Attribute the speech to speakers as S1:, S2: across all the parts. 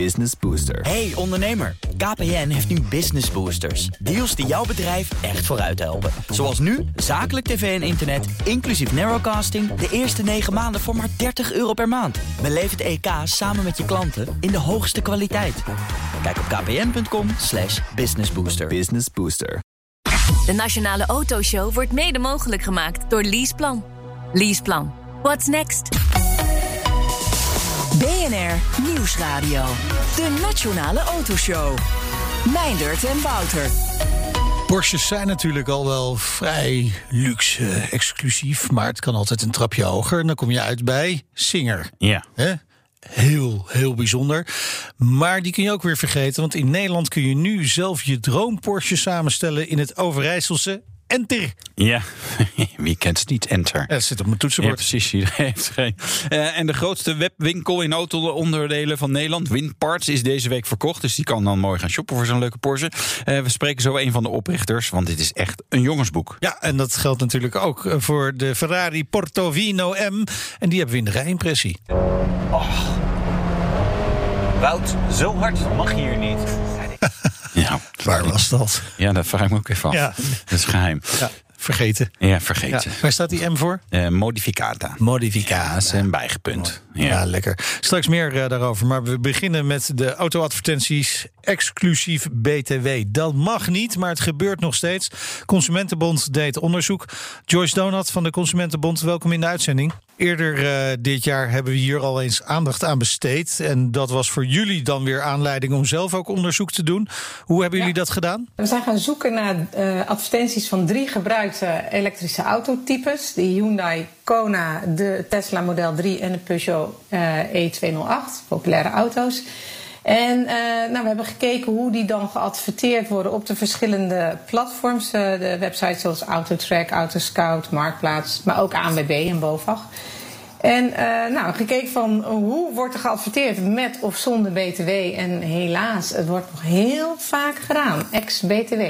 S1: Business Booster.
S2: Hey ondernemer, KPN heeft nu Business Boosters. Deals die jouw bedrijf echt vooruit helpen. Zoals nu, zakelijk tv en internet, inclusief narrowcasting... de eerste 9 maanden voor maar 30 euro per maand. Beleef het EK samen met je klanten in de hoogste kwaliteit. Kijk op kpn.com slash businessbooster.
S1: Business Booster.
S3: De Nationale Autoshow wordt mede mogelijk gemaakt door Leaseplan. Leaseplan. What's next? BNR Nieuwsradio. De Nationale Autoshow. Meindert en Wouter.
S4: Porsches zijn natuurlijk al wel vrij luxe, exclusief. Maar het kan altijd een trapje hoger. En dan kom je uit bij Singer.
S5: Ja.
S4: Hè? Heel, heel bijzonder. Maar die kun je ook weer vergeten. Want in Nederland kun je nu zelf je droom Porsche samenstellen in het Overijsselse Enter.
S5: Ja, wie kent het niet? Enter.
S4: Ja, dat zit op mijn
S5: Ja,
S4: toetsenbord.
S5: precies. Iedereen heeft geen. Eh, en de grootste webwinkel in auto-onderdelen van Nederland, Winparts, is deze week verkocht. Dus die kan dan mooi gaan shoppen voor zo'n leuke Porsche. Eh, we spreken zo een van de oprichters, want dit is echt een jongensboek.
S4: Ja, en dat geldt natuurlijk ook eh, voor de Ferrari Portofino M. En die hebben we in de rijimpressie.
S6: Wout, zo hard mag je hier niet.
S4: Waar was dat?
S5: ja daar vraag ik me ook even af.
S4: Ja.
S5: Dat is geheim.
S4: Ja, vergeten.
S5: Ja,
S4: Ja.
S5: vergeten.
S4: Waar staat die M voor?
S5: Eh, modificata.
S4: Modificata.
S5: Ja, dat is een bijgepunt.
S4: Ja,
S5: Ja.
S4: lekker. Straks meer eh, daarover. Maar we beginnen met de auto-advertenties exclusief BTW. Dat mag niet, maar het gebeurt nog steeds. Consumentenbond deed onderzoek. Joyce Donat van de Consumentenbond, welkom in de uitzending. Eerder eh, dit jaar hebben we hier al eens aandacht aan besteed. En dat was voor jullie dan weer aanleiding om zelf ook onderzoek te doen. Hoe hebben jullie dat gedaan?
S7: We zijn gaan zoeken naar eh, advertenties van drie gebruikte elektrische autotypes. De Hyundai Kona, de Tesla Model 3 en de Peugeot eh, E208, populaire auto's. En eh, nou, we hebben gekeken hoe die dan geadverteerd worden op de verschillende platforms. eh, de websites zoals Autotrack, Autoscout, Marktplaats, maar ook ANWB en BOVAG. En eh, nou, gekeken van hoe wordt er geadverteerd met of zonder BTW. En helaas, het wordt nog heel vaak gedaan, ex-BTW.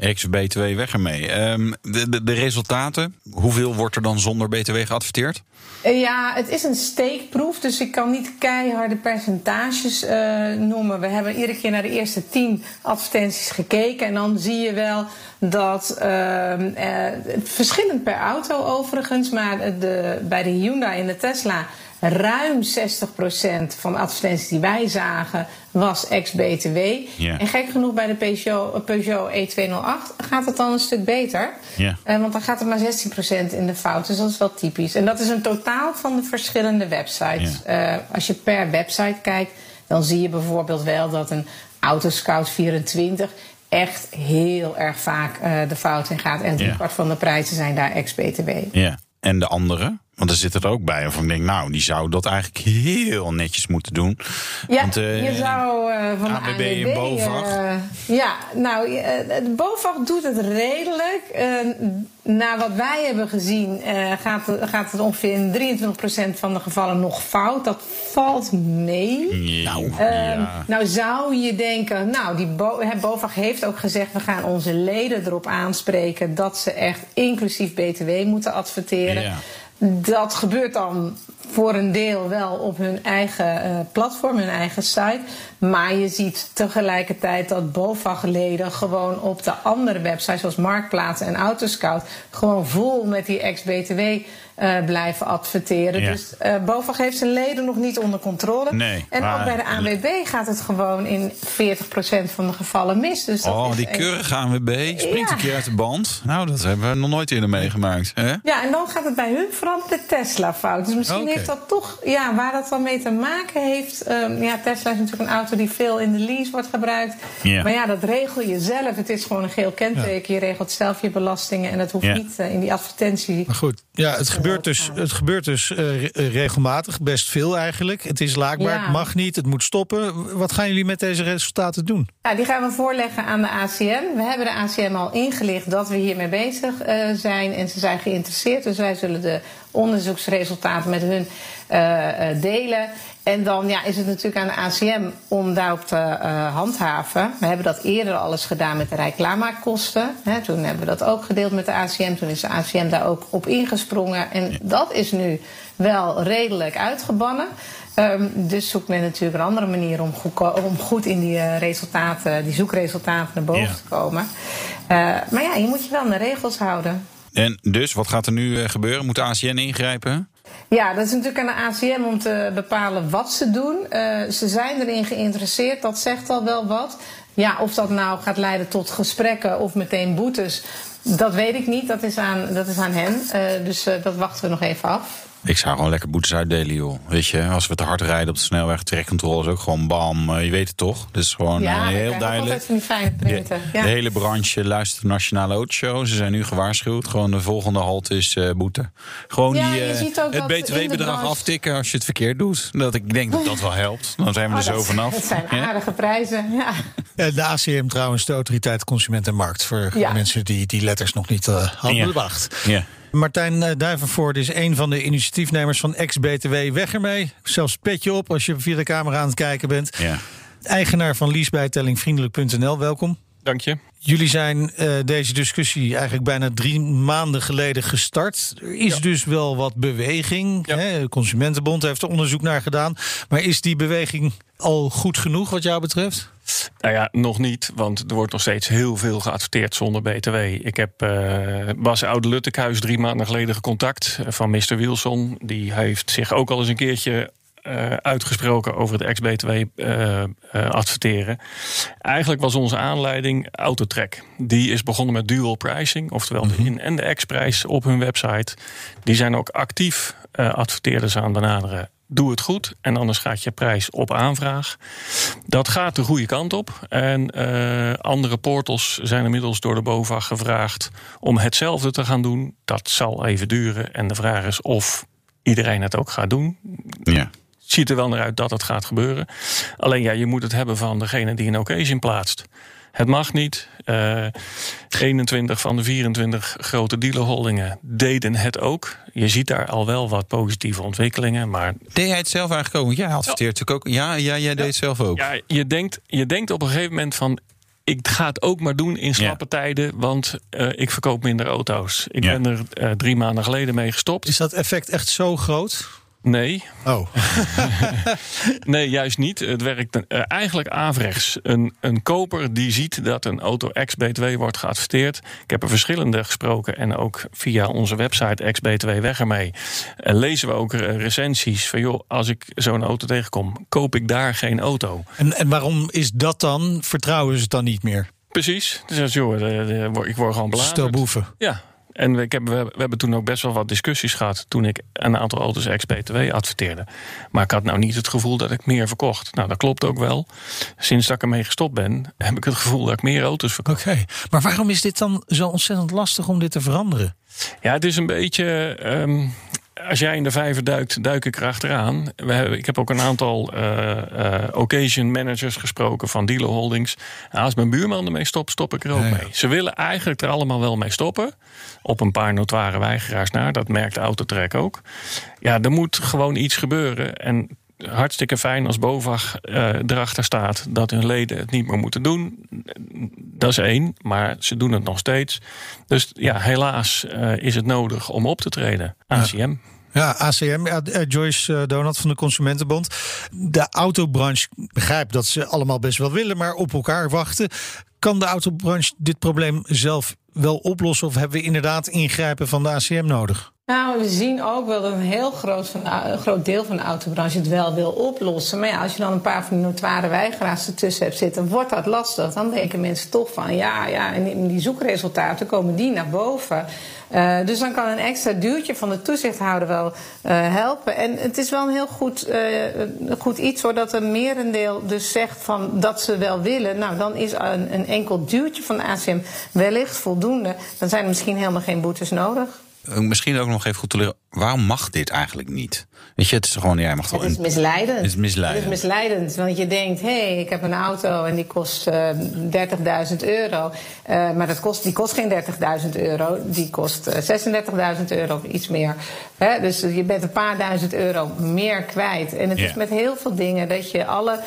S5: Ex-BTW, weg ermee. Ehm, de, de, de resultaten, hoeveel wordt er dan zonder BTW geadverteerd?
S7: Eh, Ja, het is een steekproef, dus ik kan niet keiharde percentages eh, noemen. We hebben iedere keer naar de eerste tien advertenties gekeken. En dan zie je wel dat, eh, verschillend per auto overigens, maar de, bij de Hyundai en de Tesla ruim 60% van de advertenties die wij zagen was ex-BTW. En gek genoeg bij de Peugeot, Peugeot E208 gaat het dan een stuk beter. Eh, want dan gaat het maar 16% in de fout. Dus dat is wel typisch. En dat is een totaal van de verschillende websites. Eh, als je per website kijkt, dan zie je bijvoorbeeld wel dat een Autoscout 24 echt heel erg vaak eh, de fout in gaat. En driekwart van de prijzen zijn daar ex-BTW.
S5: Ja. En de andere? Want er zit er ook bij. Of ik denk, nou, die zou dat eigenlijk heel netjes moeten doen.
S7: Ja,
S5: Want, eh,
S7: je zou eh, van de
S5: ANWB
S7: ANWB...
S5: en BOVAG.
S7: eh, ja, nou, de BOVAG doet het redelijk. Naar wat wij hebben gezien gaat, het- gaat het ongeveer in 23% van de gevallen nog fout. Dat valt mee.
S5: Nou,
S7: Ehm,
S5: ja.
S7: Nou zou je denken, nou, die Bo BOVAG heeft ook gezegd... we gaan onze leden erop aanspreken dat ze echt inclusief BTW moeten adverteren.
S5: Ja.
S7: Dat gebeurt dan voor een deel wel op hun eigen eh, platform, hun eigen site. Maar je ziet tegelijkertijd dat BOVAG-leden gewoon op de andere websites... zoals Marktplaats en Autoscout... gewoon vol met die ex-BTW eh, blijven adverteren.
S5: Ja.
S7: Dus eh BOVAG heeft zijn leden nog niet onder controle.
S5: Nee,
S7: en
S5: maar-
S7: ook bij de ANWB gaat het gewoon in 40% van de gevallen mis. Dus dat
S5: Oh,
S7: is
S5: die keurige ANWB springt
S7: Ja.
S5: een keer uit de band. Nou, dat hebben we nog nooit eerder meegemaakt. Hè?
S7: Ja, en dan gaat het bij hun vooral de Tesla fout. Dus misschien heeft dat toch, ja, waar dat dan mee te maken heeft. ehm, ja, Tesla is natuurlijk een auto die veel in de lease wordt gebruikt.
S5: Ja.
S7: Maar ja, dat regel je zelf. Het is gewoon een geel kenteken. Je regelt zelf je belastingen en dat hoeft
S5: Ja.
S7: niet eh, in die advertentie.
S4: Maar goed, ja, het gebeurt dus, het gebeurt dus eh, re- regelmatig, best veel eigenlijk. Het is laakbaar,
S7: Ja.
S4: het mag niet, het moet stoppen. Wat gaan jullie met deze resultaten doen?
S7: Ja, die gaan we voorleggen aan de ACM. We hebben de ACM al ingelicht dat we hiermee bezig eh, zijn en ze zijn geïnteresseerd. Dus wij zullen de onderzoeksresultaten met hun eh, eh, delen. En dan ja, is het natuurlijk aan de ACM om daarop te eh, handhaven. We hebben dat eerder al eens gedaan met de reclamekosten. Hè, toen hebben we dat ook gedeeld met de ACM. Toen is de ACM daar ook op ingesprongen. En dat is nu wel redelijk uitgebannen. Ehm, dus zoekt men natuurlijk een andere manier om, om goed in die eh, resultaten, die zoekresultaten naar boven te komen. Uh, maar ja, je moet je wel aan de regels houden.
S5: En dus, wat gaat er nu gebeuren? Moet de ACN ingrijpen?
S7: Ja, dat is natuurlijk aan de ACM om te bepalen wat ze doen. Uh, ze zijn erin geïnteresseerd, dat zegt al wel wat. Ja, of dat nou gaat leiden tot gesprekken of meteen boetes, dat weet ik niet. Dat is aan, dat is aan hen. Uh, dus uh, dat wachten we nog even af.
S5: Ik zou gewoon lekker boetes uitdelen, joh. Weet je, als we te hard rijden op de snelweg, trekcontrole is ook gewoon bam. Uh, je weet het toch? Dus gewoon
S7: ja,
S5: heel duidelijk.
S7: Van die fijne punten.
S5: De,
S7: ja.
S5: de, hele branche luistert de Nationale Autoshow. Ze zijn nu gewaarschuwd. Gewoon de volgende halt is uh, boete. Gewoon
S7: ja,
S5: die,
S7: uh,
S5: het btw-bedrag aftikken als je het verkeerd doet. Dat ik denk dat dat wel helpt. Dan zijn we
S7: oh,
S5: er zo vanaf.
S7: Dat zijn aardige prijzen, ja.
S4: De ACM trouwens, de Autoriteit Consument en Markt. Voor mensen die die letters nog niet hadden bedacht.
S5: Ja.
S4: Martijn Duivenvoort is een van de initiatiefnemers van ex-BTW. Weg ermee. Zelfs petje op als je via de camera aan het kijken bent.
S5: Ja.
S4: Eigenaar van leasebijtellingvriendelijk.nl. Welkom.
S1: Dank je.
S4: Jullie zijn uh, deze discussie eigenlijk bijna drie maanden geleden gestart. Er is ja. dus wel wat beweging.
S1: Ja.
S4: Hè? De Consumentenbond heeft er onderzoek naar gedaan. Maar is die beweging al goed genoeg wat jou betreft?
S1: Nou ja, nog niet, want er wordt nog steeds heel veel geadverteerd zonder BTW. Ik heb uh, Bas Oude Luttekhuis drie maanden geleden gecontact van Mr. Wilson. Die heeft zich ook al eens een keertje uh, uitgesproken over het ex-BTW uh, uh, adverteren. Eigenlijk was onze aanleiding Autotrack. Die is begonnen met dual pricing, oftewel de in- en de ex-prijs op hun website. Die zijn ook actief adverteerders aan benaderen. Doe het goed en anders gaat je prijs op aanvraag. Dat gaat de goede kant op. En uh, andere portals zijn inmiddels door de BOVAG gevraagd om hetzelfde te gaan doen. Dat zal even duren. En de vraag is of iedereen het ook gaat doen.
S5: Ja
S1: ziet er wel naar uit dat het gaat gebeuren. Alleen ja, je moet het hebben van degene die een occasion plaatst. Het mag niet. Uh, 21 van de 24 grote dealerholdingen deden het ook. Je ziet daar al wel wat positieve ontwikkelingen. Maar...
S5: Deed jij het zelf eigenlijk ook? Jij adverteert ja. natuurlijk ook. Ja, ja jij deed het zelf ook.
S1: Ja, je denkt, je denkt op een gegeven moment van ik ga het ook maar doen in slappe ja. tijden, want uh, ik verkoop minder auto's. Ik
S5: Ja.
S1: ben er uh, drie maanden geleden mee gestopt.
S4: Is dat effect echt zo groot?
S1: Nee,
S4: Oh,
S1: nee, juist niet. Het werkt uh, eigenlijk averechts. Een, een koper die ziet dat een auto ex-BTW wordt geadverteerd. Ik heb er verschillende gesproken en ook via onze website ex-BTW weg ermee. Uh, lezen we ook uh, recensies van joh, als ik zo'n auto tegenkom, koop ik daar geen auto.
S4: en, en waarom is dat dan? Vertrouwen ze het dan niet meer?
S1: Precies. Dus joh, ik word gewoon belazerd.
S4: Stel boeven.
S1: Ja, en ik heb, we, hebben toen ook best wel wat discussies gehad toen ik een aantal auto's ex-BTW adverteerde. Maar ik had nou niet het gevoel dat ik meer verkocht. Nou, dat klopt ook wel. Sinds dat ik ermee gestopt ben, heb ik het gevoel dat ik meer auto's verkoop.
S4: Oké, okay. maar waarom is dit dan zo ontzettend lastig om dit te veranderen?
S1: Ja, het is een beetje. Um, als jij in de vijver duikt, duik ik erachteraan. We hebben, ik heb ook een aantal uh, uh, occasion managers gesproken van dealer holdings. Nou, als mijn buurman ermee stopt, stop ik er ook mee. Ze willen eigenlijk er allemaal wel mee stoppen. Op een paar notoire weigeraars naar. Dat merkt Autotrek ook. Ja, er moet gewoon iets gebeuren. En hartstikke fijn als BOVAG uh, erachter staat dat hun leden het niet meer moeten doen. Dat is één, maar ze doen het nog steeds. Dus ja, helaas uh, is het nodig om op te treden. ACM.
S4: Ja, ACM, ja, uh, Joyce Donat van de Consumentenbond. De autobranche begrijpt dat ze allemaal best wel willen, maar op elkaar wachten. Kan de autobranche dit probleem zelf wel oplossen? Of hebben we inderdaad ingrijpen van de ACM nodig?
S7: Nou, we zien ook wel dat een heel groot, de, een groot deel van de autobranche het wel wil oplossen. Maar ja, als je dan een paar van die notoire weigeraars ertussen hebt zitten, wordt dat lastig. Dan denken mensen toch van ja, ja, en in die zoekresultaten komen die naar boven. Uh, dus dan kan een extra duwtje van de toezichthouder wel uh, helpen. En het is wel een heel goed, goed iets hoor, dat een merendeel dus zegt van dat ze wel willen. Nou, dan is een, een enkel duwtje van de ACM wellicht voldoende. Dan zijn er misschien helemaal geen boetes nodig.
S5: Misschien ook nog even goed te leren. Waarom mag dit eigenlijk niet? Weet je, het is gewoon, jij mag wel.
S7: Het is misleidend.
S5: Het is misleidend.
S7: Het is misleidend, want je denkt, hé, hey, ik heb een auto en die kost uh, 30.000 euro. Uh, maar dat kost, die kost geen 30.000 euro, die kost uh, 36.000 euro of iets meer. He, dus je bent een paar duizend euro meer kwijt. En het is met heel veel dingen dat je alle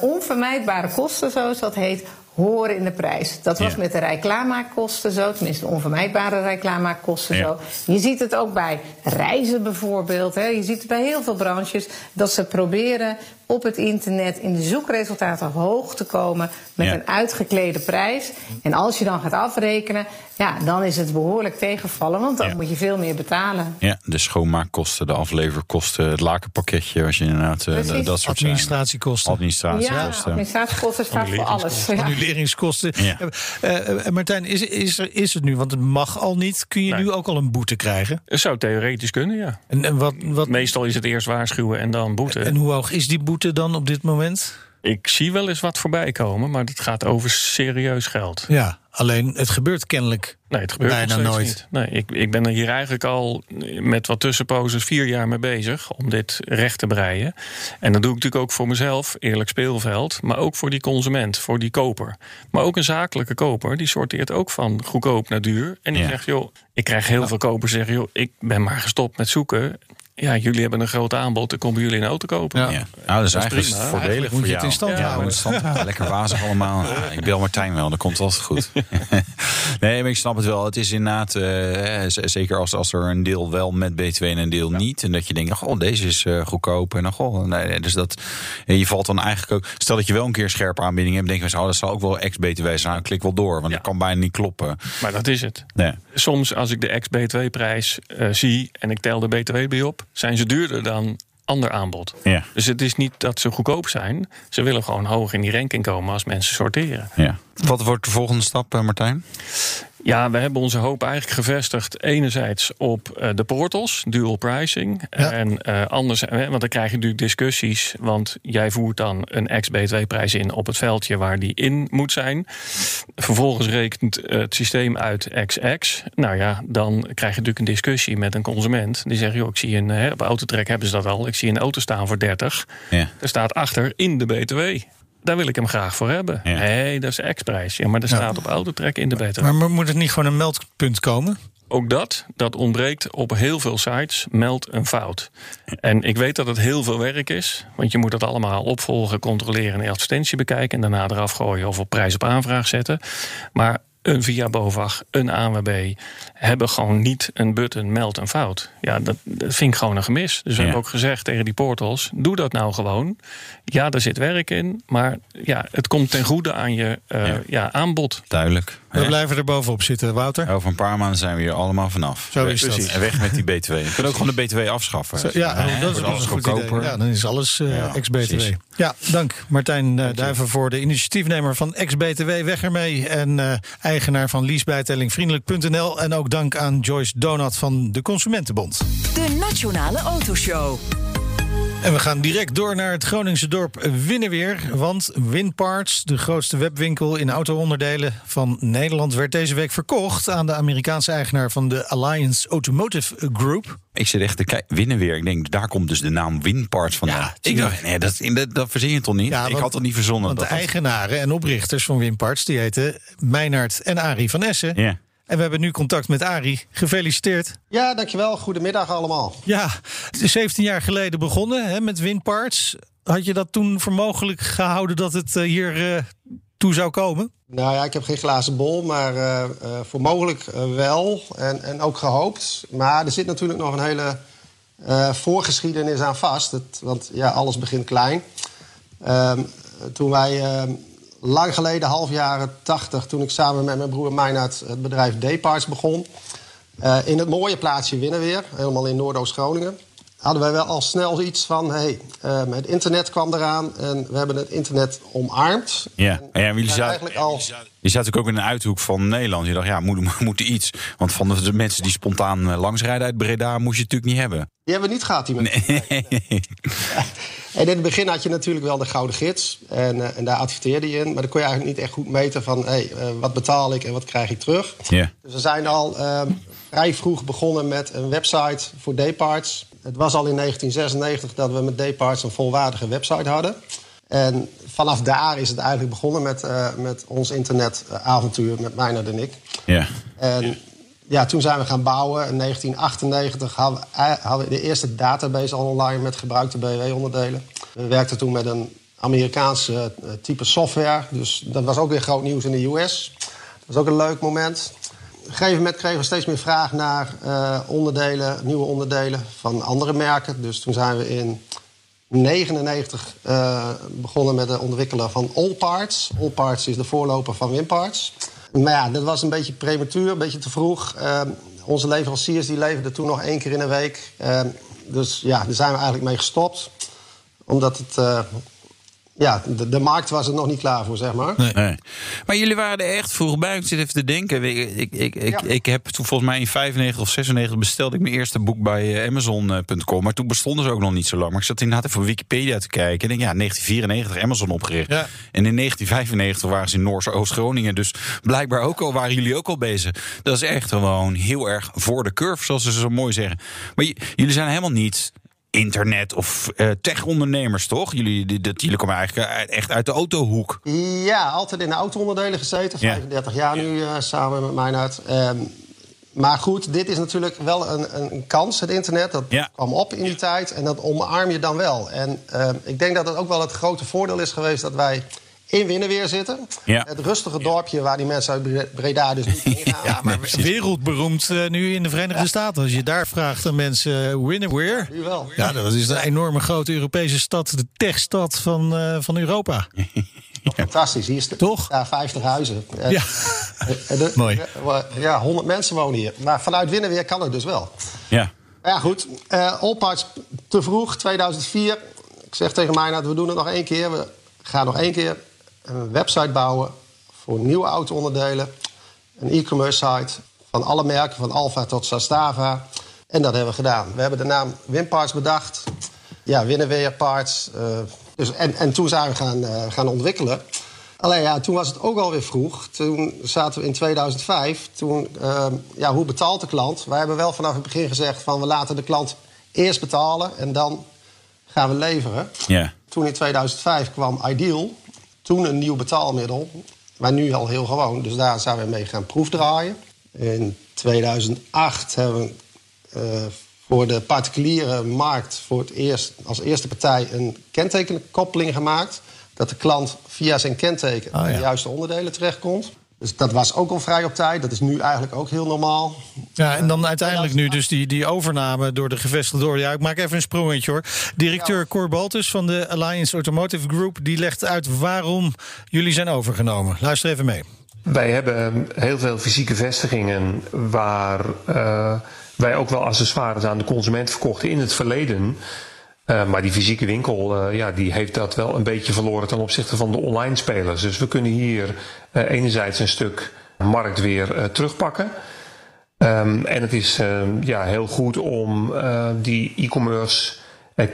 S7: onvermijdbare kosten, zoals dat heet, horen in de prijs. Dat was
S5: Ja.
S7: met de rijklaarmaakkosten zo, tenminste de onvermijdbare rijklaarmaakkosten
S5: Ja.
S7: zo. Je ziet het ook bij reizen bijvoorbeeld. Hè. Je ziet het bij heel veel branches dat ze proberen op het internet in de zoekresultaten hoog te komen met
S5: Ja.
S7: een uitgeklede prijs. En als je dan gaat afrekenen, ja, dan is het behoorlijk tegenvallen, want dan
S5: Ja.
S7: moet je veel meer betalen.
S5: Ja, de schoonmaakkosten, de afleverkosten, het lakenpakketje, als je inderdaad eh,
S7: Precies.
S5: dat soort zaken.
S4: Administratiekosten.
S7: Ja,
S5: Administratiekosten.
S7: administratiekosten staat voor alles. Ja.
S4: Annuleringskosten.
S5: Ja.
S4: Eh, eh, Martijn, is, is, er, is het nu, want het mag al niet, kun je
S1: Nee.
S4: nu ook al een boete krijgen?
S1: Het zou theoretisch kunnen, ja.
S4: En, en, wat, wat,
S1: Meestal is het eerst waarschuwen en dan boete.
S4: en hoe hoog is die boete dan op dit moment?
S1: Ik zie wel eens wat voorbij komen, maar het gaat over serieus geld.
S4: Ja, alleen het gebeurt kennelijk.
S1: Nee, het gebeurt
S4: Bijna nooit.
S1: niet. Nee, ik, ik ben er hier eigenlijk al met wat tussenposes vier jaar mee bezig om dit recht te breien. En dat doe ik natuurlijk ook voor mezelf, eerlijk speelveld, maar ook voor die consument, voor die koper. Maar ook een zakelijke koper, die sorteert ook van goedkoop naar duur. En die
S5: Ja.
S1: zegt, joh, ik krijg heel veel kopers zeggen, joh, ik ben maar gestopt met zoeken. Ja, jullie hebben een groot aanbod, dan komen jullie een auto kopen.
S4: Ja.
S5: Ja. Nou, dat is
S1: Dat
S5: eigenlijk
S1: prima.
S5: voordelig
S4: Eigenlijk moet
S5: voor
S4: je het in stand
S5: ja,
S4: houden.
S5: stand. Lekker wazig allemaal. Ja, ik bel Martijn wel, dat komt altijd goed. nee, maar ik snap het wel. Het is inderdaad, eh, z- zeker als, als er een deel wel met BTW en een deel niet. En dat je denkt, goh, deze is eh, goedkoop. En dan, goh, nee, dus dat, en je valt dan eigenlijk ook... Stel dat je wel een keer een scherpe aanbieding hebt. denk je, oh, dat zal ook wel ex-BTW zijn. Nou, klik wel door, want
S1: Ja.
S5: dat kan bijna niet kloppen.
S1: Maar dat is het.
S5: Nee.
S1: Soms als ik de ex-BTW-prijs eh, zie en ik tel de BTW bij op, zijn ze duurder dan ander aanbod.
S5: Ja.
S1: Dus het is niet dat ze goedkoop zijn. Ze willen gewoon hoog in die ranking komen als mensen sorteren.
S5: Ja. Wat wordt de volgende stap, eh, Martijn?
S1: Ja, we hebben onze hoop eigenlijk gevestigd enerzijds op eh, de portals, dual pricing.
S4: Ja.
S1: En eh, anders, want dan krijg je natuurlijk discussies. Want jij voert dan een ex-BTW-prijs in op het veldje waar die in moet zijn. Vervolgens rekent eh, het systeem uit XX. Nou ja, dan krijg je natuurlijk een discussie met een consument. Die zegt, joh, ik zie een, hè, op Autotrek hebben ze dat al. Ik zie een auto staan voor 30.
S5: Ja.
S1: Er staat achter in de BTW. Daar wil ik hem graag voor hebben.
S5: Ja.
S1: Nee, dat is ex-prijs. Ja, maar er staat op Autotrek in de BTW.
S4: Maar, maar moet het niet gewoon een meldpunt komen?
S1: Ook dat, dat ontbreekt op heel veel sites. Meld een fout. En ik weet dat het heel veel werk is. Want je moet dat allemaal opvolgen, controleren en advertentie bekijken. En daarna eraf gooien of op prijs op aanvraag zetten. Maar een Via BOVAG, een ANWB hebben gewoon niet een button meld een fout. Ja, dat, dat vind ik gewoon een gemis. Dus we
S5: Ja.
S1: hebben ook gezegd tegen die portals, doe dat nou gewoon. Ja, er zit werk in, maar ja, het komt ten goede aan je eh,
S5: Ja.
S1: ja. aanbod.
S5: Duidelijk.
S4: We blijven er bovenop zitten, Wouter.
S5: Over een paar maanden zijn we hier allemaal vanaf.
S4: Zo is dat.
S5: En weg met die BTW. Je kunt ook gewoon de BTW afschaffen.
S4: Zo, ja, dat is
S5: alles
S4: een goed
S5: goedkoper.
S4: idee. Ja, dan is alles eh,
S5: Ja,
S4: ex-BTW.
S5: precies.
S4: Ja, dank Martijn uh, Duiven voor de initiatiefnemer van ex-BTW. Weg ermee. En eh, eigenaar van leasebijtellingvriendelijk.nl. En ook dank aan Joyce Donat van de Consumentenbond.
S8: De Nationale Autoshow.
S4: En we gaan direct door naar het Groningse dorp Winneweer. Want Winparts, de grootste webwinkel in auto-onderdelen van Nederland, werd deze week verkocht aan de Amerikaanse eigenaar van de Alliance Automotive Group.
S5: Ik zit echt te kijken. Winnen weer. Ik denk, daar komt dus de naam Winparts vandaan.
S4: Ja,
S5: ik dacht, nee, dat, dat, dat verzin je toch niet?
S4: Ja,
S5: ik had het niet verzonnen.
S4: Want de
S5: dat dat-
S4: eigenaren en oprichters van Winparts, die heten Meijnaert en Arie van Essen.
S5: Ja.
S4: En we hebben nu contact met Arie. Gefeliciteerd.
S9: Ja, dankjewel. Goedemiddag allemaal.
S4: Ja, het is 17 jaar geleden begonnen hè, met Winparts. Had je dat toen voor mogelijk gehouden dat het eh, hier eh, toe zou komen?
S9: Nou ja, ik heb geen glazen bol, maar eh, voor mogelijk wel. En, en ook gehoopt. Maar er zit natuurlijk nog een hele voorgeschiedenis aan vast. Het, want ja, alles begint klein. Ehm, toen wij ehm, lang geleden, half jaren 80, toen ik samen met mijn broer Meijnaert het bedrijf Dayparts begon. eh, in het mooie plaatsje Winnenweer, helemaal in Noordoost-Groningen. Hadden wij wel al snel iets van: hey, ehm, het internet kwam eraan en we hebben het internet omarmd.
S5: Ja,
S9: En
S5: ja, jullie zaten,
S9: eigenlijk al.
S5: je zat ook in een uithoek van Nederland. Je dacht, ja, moet, moet iets. Want van de, mensen die spontaan eh, langsrijden uit Breda... moest je het natuurlijk niet hebben.
S9: Die hebben we niet gehad, die mensen. En in het begin had je natuurlijk wel de gouden gids. En, eh, en daar adverteerde je in. Maar dan kon je eigenlijk niet echt goed meten van... Hey, eh, wat betaal ik en wat krijg ik terug. Dus we zijn al ehm, vrij vroeg begonnen met een website voor Dayparts. Het was al in 1996 dat we met Dayparts een volwaardige website hadden. En vanaf daar is het eigenlijk begonnen met, eh, met ons internetavontuur... met Meijner en ik.
S5: Ja.
S9: En ja, toen zijn we gaan bouwen. In 1998 hadden we, hadden we de eerste database al online met gebruikte BW-onderdelen. We werkten toen met een Amerikaanse eh, type software. Dus dat was ook weer groot nieuws in de US. Dat was ook een leuk moment. Op een gegeven moment kregen we steeds meer vraag naar eh, onderdelen, nieuwe onderdelen van andere merken. Dus toen zijn we in 1999 uh, begonnen met het ontwikkelen van All Parts. All Parts is de voorloper van Winparts. Maar ja, dat was een beetje prematuur, een beetje te vroeg. Uh, onze leveranciers die leverden toen nog één keer in de week. Uh, dus ja, daar zijn we eigenlijk mee gestopt. Omdat het uh, ja, de, de, markt was er nog niet klaar voor, zeg maar.
S5: Nee. nee. Maar jullie waren er echt vroeg bij. Ik zit even te denken. Ik, ik, ik, ik, ja. ik heb toen volgens mij in 95 of 96 bestelde ik mijn eerste boek bij eh, Amazon.com. Maar toen bestonden ze ook nog niet zo lang. Maar ik zat inderdaad even Wikipedia te kijken. En denk, ja, 1994 Amazon opgericht. Ja. En in 1995 waren ze in Noorse Oost-Groningen. Dus blijkbaar ook al waren jullie ook al bezig. Dat is echt gewoon heel erg voor de curve, zoals ze zo mooi zeggen. Maar jullie zijn helemaal niet internet of uh, tech-ondernemers, toch? Jullie, dat, jullie komen eigenlijk echt uit de autohoek.
S9: Ja, altijd in de auto-onderdelen gezeten. 35 ja. jaar nu uh, samen met mij uit. Um, maar goed, dit is natuurlijk wel een, een kans, het internet. Dat ja. kwam op in die tijd en dat omarm je dan wel. En uh, ik denk dat het ook wel het grote voordeel is geweest dat wij in Winnenweer zitten. Ja. Het rustige dorpje waar die mensen uit Breda dus niet heen gaan.
S4: ja, maar wereldberoemd uh, nu in de Verenigde ja. Staten. Als je daar vraagt aan mensen uh, Winnenweer.
S9: Ja, wel.
S4: Ja, dat is een enorme grote Europese stad. De techstad van, uh, van Europa.
S9: Fantastisch. Hier is de,
S4: Toch?
S9: Ja, 50 huizen.
S4: Ja.
S9: De,
S4: Mooi.
S9: Ja, 100 mensen wonen hier. Maar vanuit Winnenweer kan het dus wel.
S5: Ja.
S9: Ja, goed. Uh, Allparts te vroeg, 2004. Ik zeg tegen mij, nou, we doen het nog één keer. We gaan nog één keer een website bouwen voor nieuwe auto-onderdelen. Een e-commerce site van alle merken, van Alfa tot Sastava. En dat hebben we gedaan. We hebben de naam Winparts bedacht. Ja, Winnenweer Parts. Uh, dus, en, en toen zijn we gaan, uh, gaan ontwikkelen. Alleen ja, toen was het ook alweer vroeg. Toen zaten we in 2005. Toen, uh, ja, hoe betaalt de klant? Wij hebben wel vanaf het begin gezegd van we laten de klant eerst betalen en dan gaan we leveren.
S5: Yeah.
S9: Toen in 2005 kwam Ideal. Toen een nieuw betaalmiddel, maar nu al heel gewoon. Dus daar zijn we mee gaan proefdraaien. In 2008 hebben we uh, voor de particuliere markt voor het eerst als eerste partij een kentekenkoppeling gemaakt. Dat de klant via zijn kenteken oh, ja. de juiste onderdelen terechtkomt. Dus dat was ook al vrij op tijd. Dat is nu eigenlijk ook heel normaal.
S4: Ja, en dan uiteindelijk nu dus die, die overname door de gevestigde door. Ja, ik maak even een sprongetje hoor. Directeur ja. Cor Baltus van de Alliance Automotive Group... die legt uit waarom jullie zijn overgenomen. Luister even mee.
S10: Wij hebben heel veel fysieke vestigingen... waar uh, wij ook wel accessoires aan de consument verkochten in het verleden... Uh, maar die fysieke winkel, uh, ja, die heeft dat wel een beetje verloren ten opzichte van de online spelers. Dus we kunnen hier uh, enerzijds een stuk markt weer terugpakken. Um, en het is ja, heel goed om die e-commerce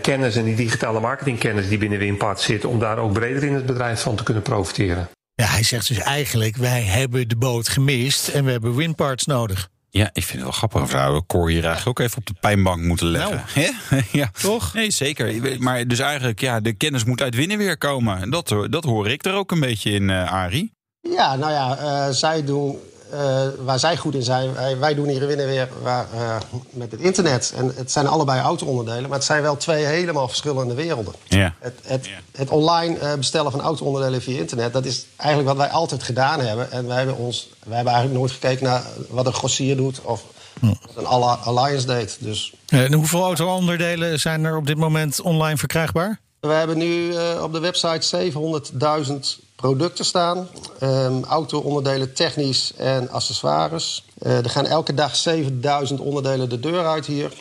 S10: kennis en die digitale marketingkennis die binnen Winpart zit, om daar ook breder in het bedrijf van te kunnen profiteren.
S4: Ja, hij zegt dus eigenlijk, wij hebben de boot gemist en we hebben Winparts nodig.
S5: Ja, ik vind het wel grappig. Vrouwen Cor hier eigenlijk ook even op de pijnbank moeten leggen.
S4: Nou,
S5: ja.
S4: Toch?
S5: Nee, zeker. Maar dus eigenlijk, ja, de kennis moet uit winnen weer komen. En dat, dat hoor ik er ook een beetje in, uh, Arie.
S9: Ja, nou ja, uh, zij doen uh, waar zij goed in zijn. Wij, wij doen hier winnen weer waar, uh, met het internet. En het zijn allebei auto-onderdelen, maar het zijn wel twee helemaal verschillende werelden.
S5: Ja.
S9: Het, het, ja. het online uh, bestellen van auto-onderdelen via internet, dat is eigenlijk wat wij altijd gedaan hebben. En wij hebben, ons, wij hebben eigenlijk nooit gekeken naar wat een grossier doet of wat een Alliance deed. Dus.
S4: En hoeveel auto-onderdelen zijn er op dit moment online verkrijgbaar?
S9: We hebben nu op de website 700.000 producten staan. Um, auto-onderdelen, technisch en accessoires. Uh, er gaan elke dag 7000 onderdelen de deur uit hier.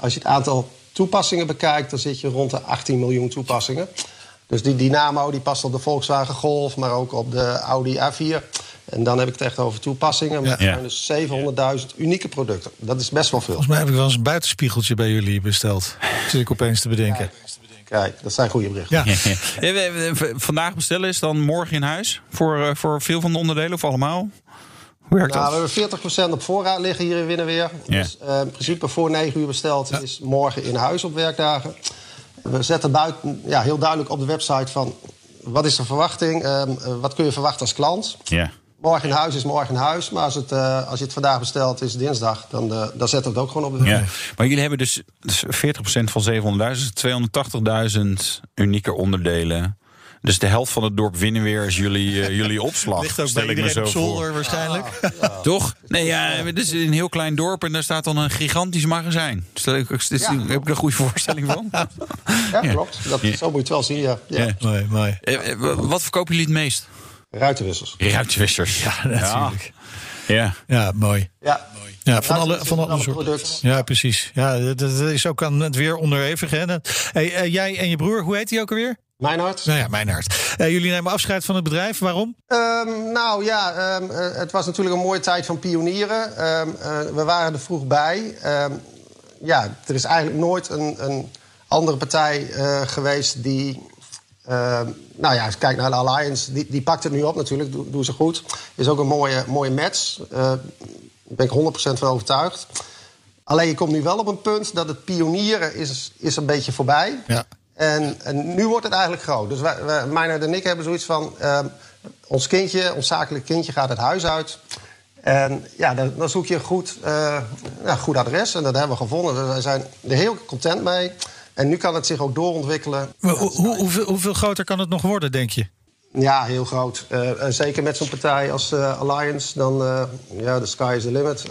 S9: Als je het aantal toepassingen bekijkt, dan zit je rond de 18 miljoen toepassingen. Dus die Dynamo die past op de Volkswagen Golf, maar ook op de Audi A4. En dan heb ik het echt over toepassingen. Maar ja. dus 700.000 unieke producten. Dat is best wel veel.
S4: Volgens mij heb ik wel eens een buitenspiegeltje bij jullie besteld. Zit ik opeens te bedenken.
S9: Ja. Kijk, dat zijn goede berichten.
S5: Ja. Vandaag bestellen is dan morgen in huis? Voor, uh, voor veel van de onderdelen of allemaal? Hoe werkt
S9: nou,
S5: dat?
S9: We hebben 40% op voorraad liggen hier in Winnenweer.
S5: Ja.
S9: Dus uh, in principe voor 9 uur besteld ja. is morgen in huis op werkdagen. We zetten buiten, ja, heel duidelijk op de website van... wat is de verwachting? Uh, wat kun je verwachten als klant?
S5: Ja.
S9: Morgen in huis is morgen in huis. Maar als, het, uh, als je het vandaag bestelt, is dinsdag. Dan, uh, dan zetten we het ook gewoon op de.
S5: Ja. Maar jullie hebben dus 40% van 700.000, 280.000 unieke onderdelen. Dus de helft van het dorp winnen weer is jullie, eh, jullie opslag.
S4: Ligt ook
S5: stel
S4: bij
S5: ik me zo
S4: op
S5: voor.
S4: zolder waarschijnlijk.
S5: Toch? Nee, ja, het is een heel klein dorp en daar staat dan een gigantisch magazijn. Stel ik, is- is-
S9: Ja.
S5: heb ik een goede voorstelling van?
S9: Ja, klopt. Dat, Zo moet je het wel zien, ja. ja.
S5: Ja.
S4: Mooi, mooi.
S5: Eh, eh, Wat verkopen jullie het meest?
S9: Ruitenwissers.
S5: Ruitwissers. Ja,
S4: natuurlijk.
S5: Ja.
S4: Ja, mooi.
S9: Ja.
S4: Ja, van alle,
S9: Ruitenwissers
S4: van alle soorten.
S9: product.
S4: Ja, precies. Ja, dat, is ook aan het weer onderhevig. Hè? Hey, eh, jij en je broer, hoe heet hij ook alweer?
S9: Mijn hart.
S4: Nou ja, mijn hart. Eh, jullie nemen afscheid van het bedrijf. Waarom?
S9: Ehm, nou ja, ehm, eh, het was natuurlijk een mooie tijd van pionieren. Ehm, eh, we waren er vroeg bij. Ehm, ja, er is eigenlijk nooit een, een andere partij eh, geweest die. Ehm, nou ja, als kijkt naar de Alliance, die, die pakt het nu op natuurlijk, doen doen ze goed. Is ook een mooie, mooie match. Daar ben ik 100% van overtuigd. Alleen je komt nu wel op een punt dat het pionieren is, is een beetje voorbij.
S4: Ja.
S9: En, en nu wordt het eigenlijk groot. Dus wij, wij, Meijnerd en ik hebben zoiets van... ehm, ons kindje, ons zakelijk kindje gaat het huis uit. En ja, dan, dan zoek je een goed, ja, goed adres. En dat hebben we gevonden. Dus wij zijn er heel content mee. En nu kan het zich ook doorontwikkelen.
S4: Hoe, hoe- hoeveel, hoeveel groter kan het nog worden, denk je?
S9: Ja, heel groot. Eh, zeker met zo'n partij als eh, Alliance, dan eh ja, the sky is the limit.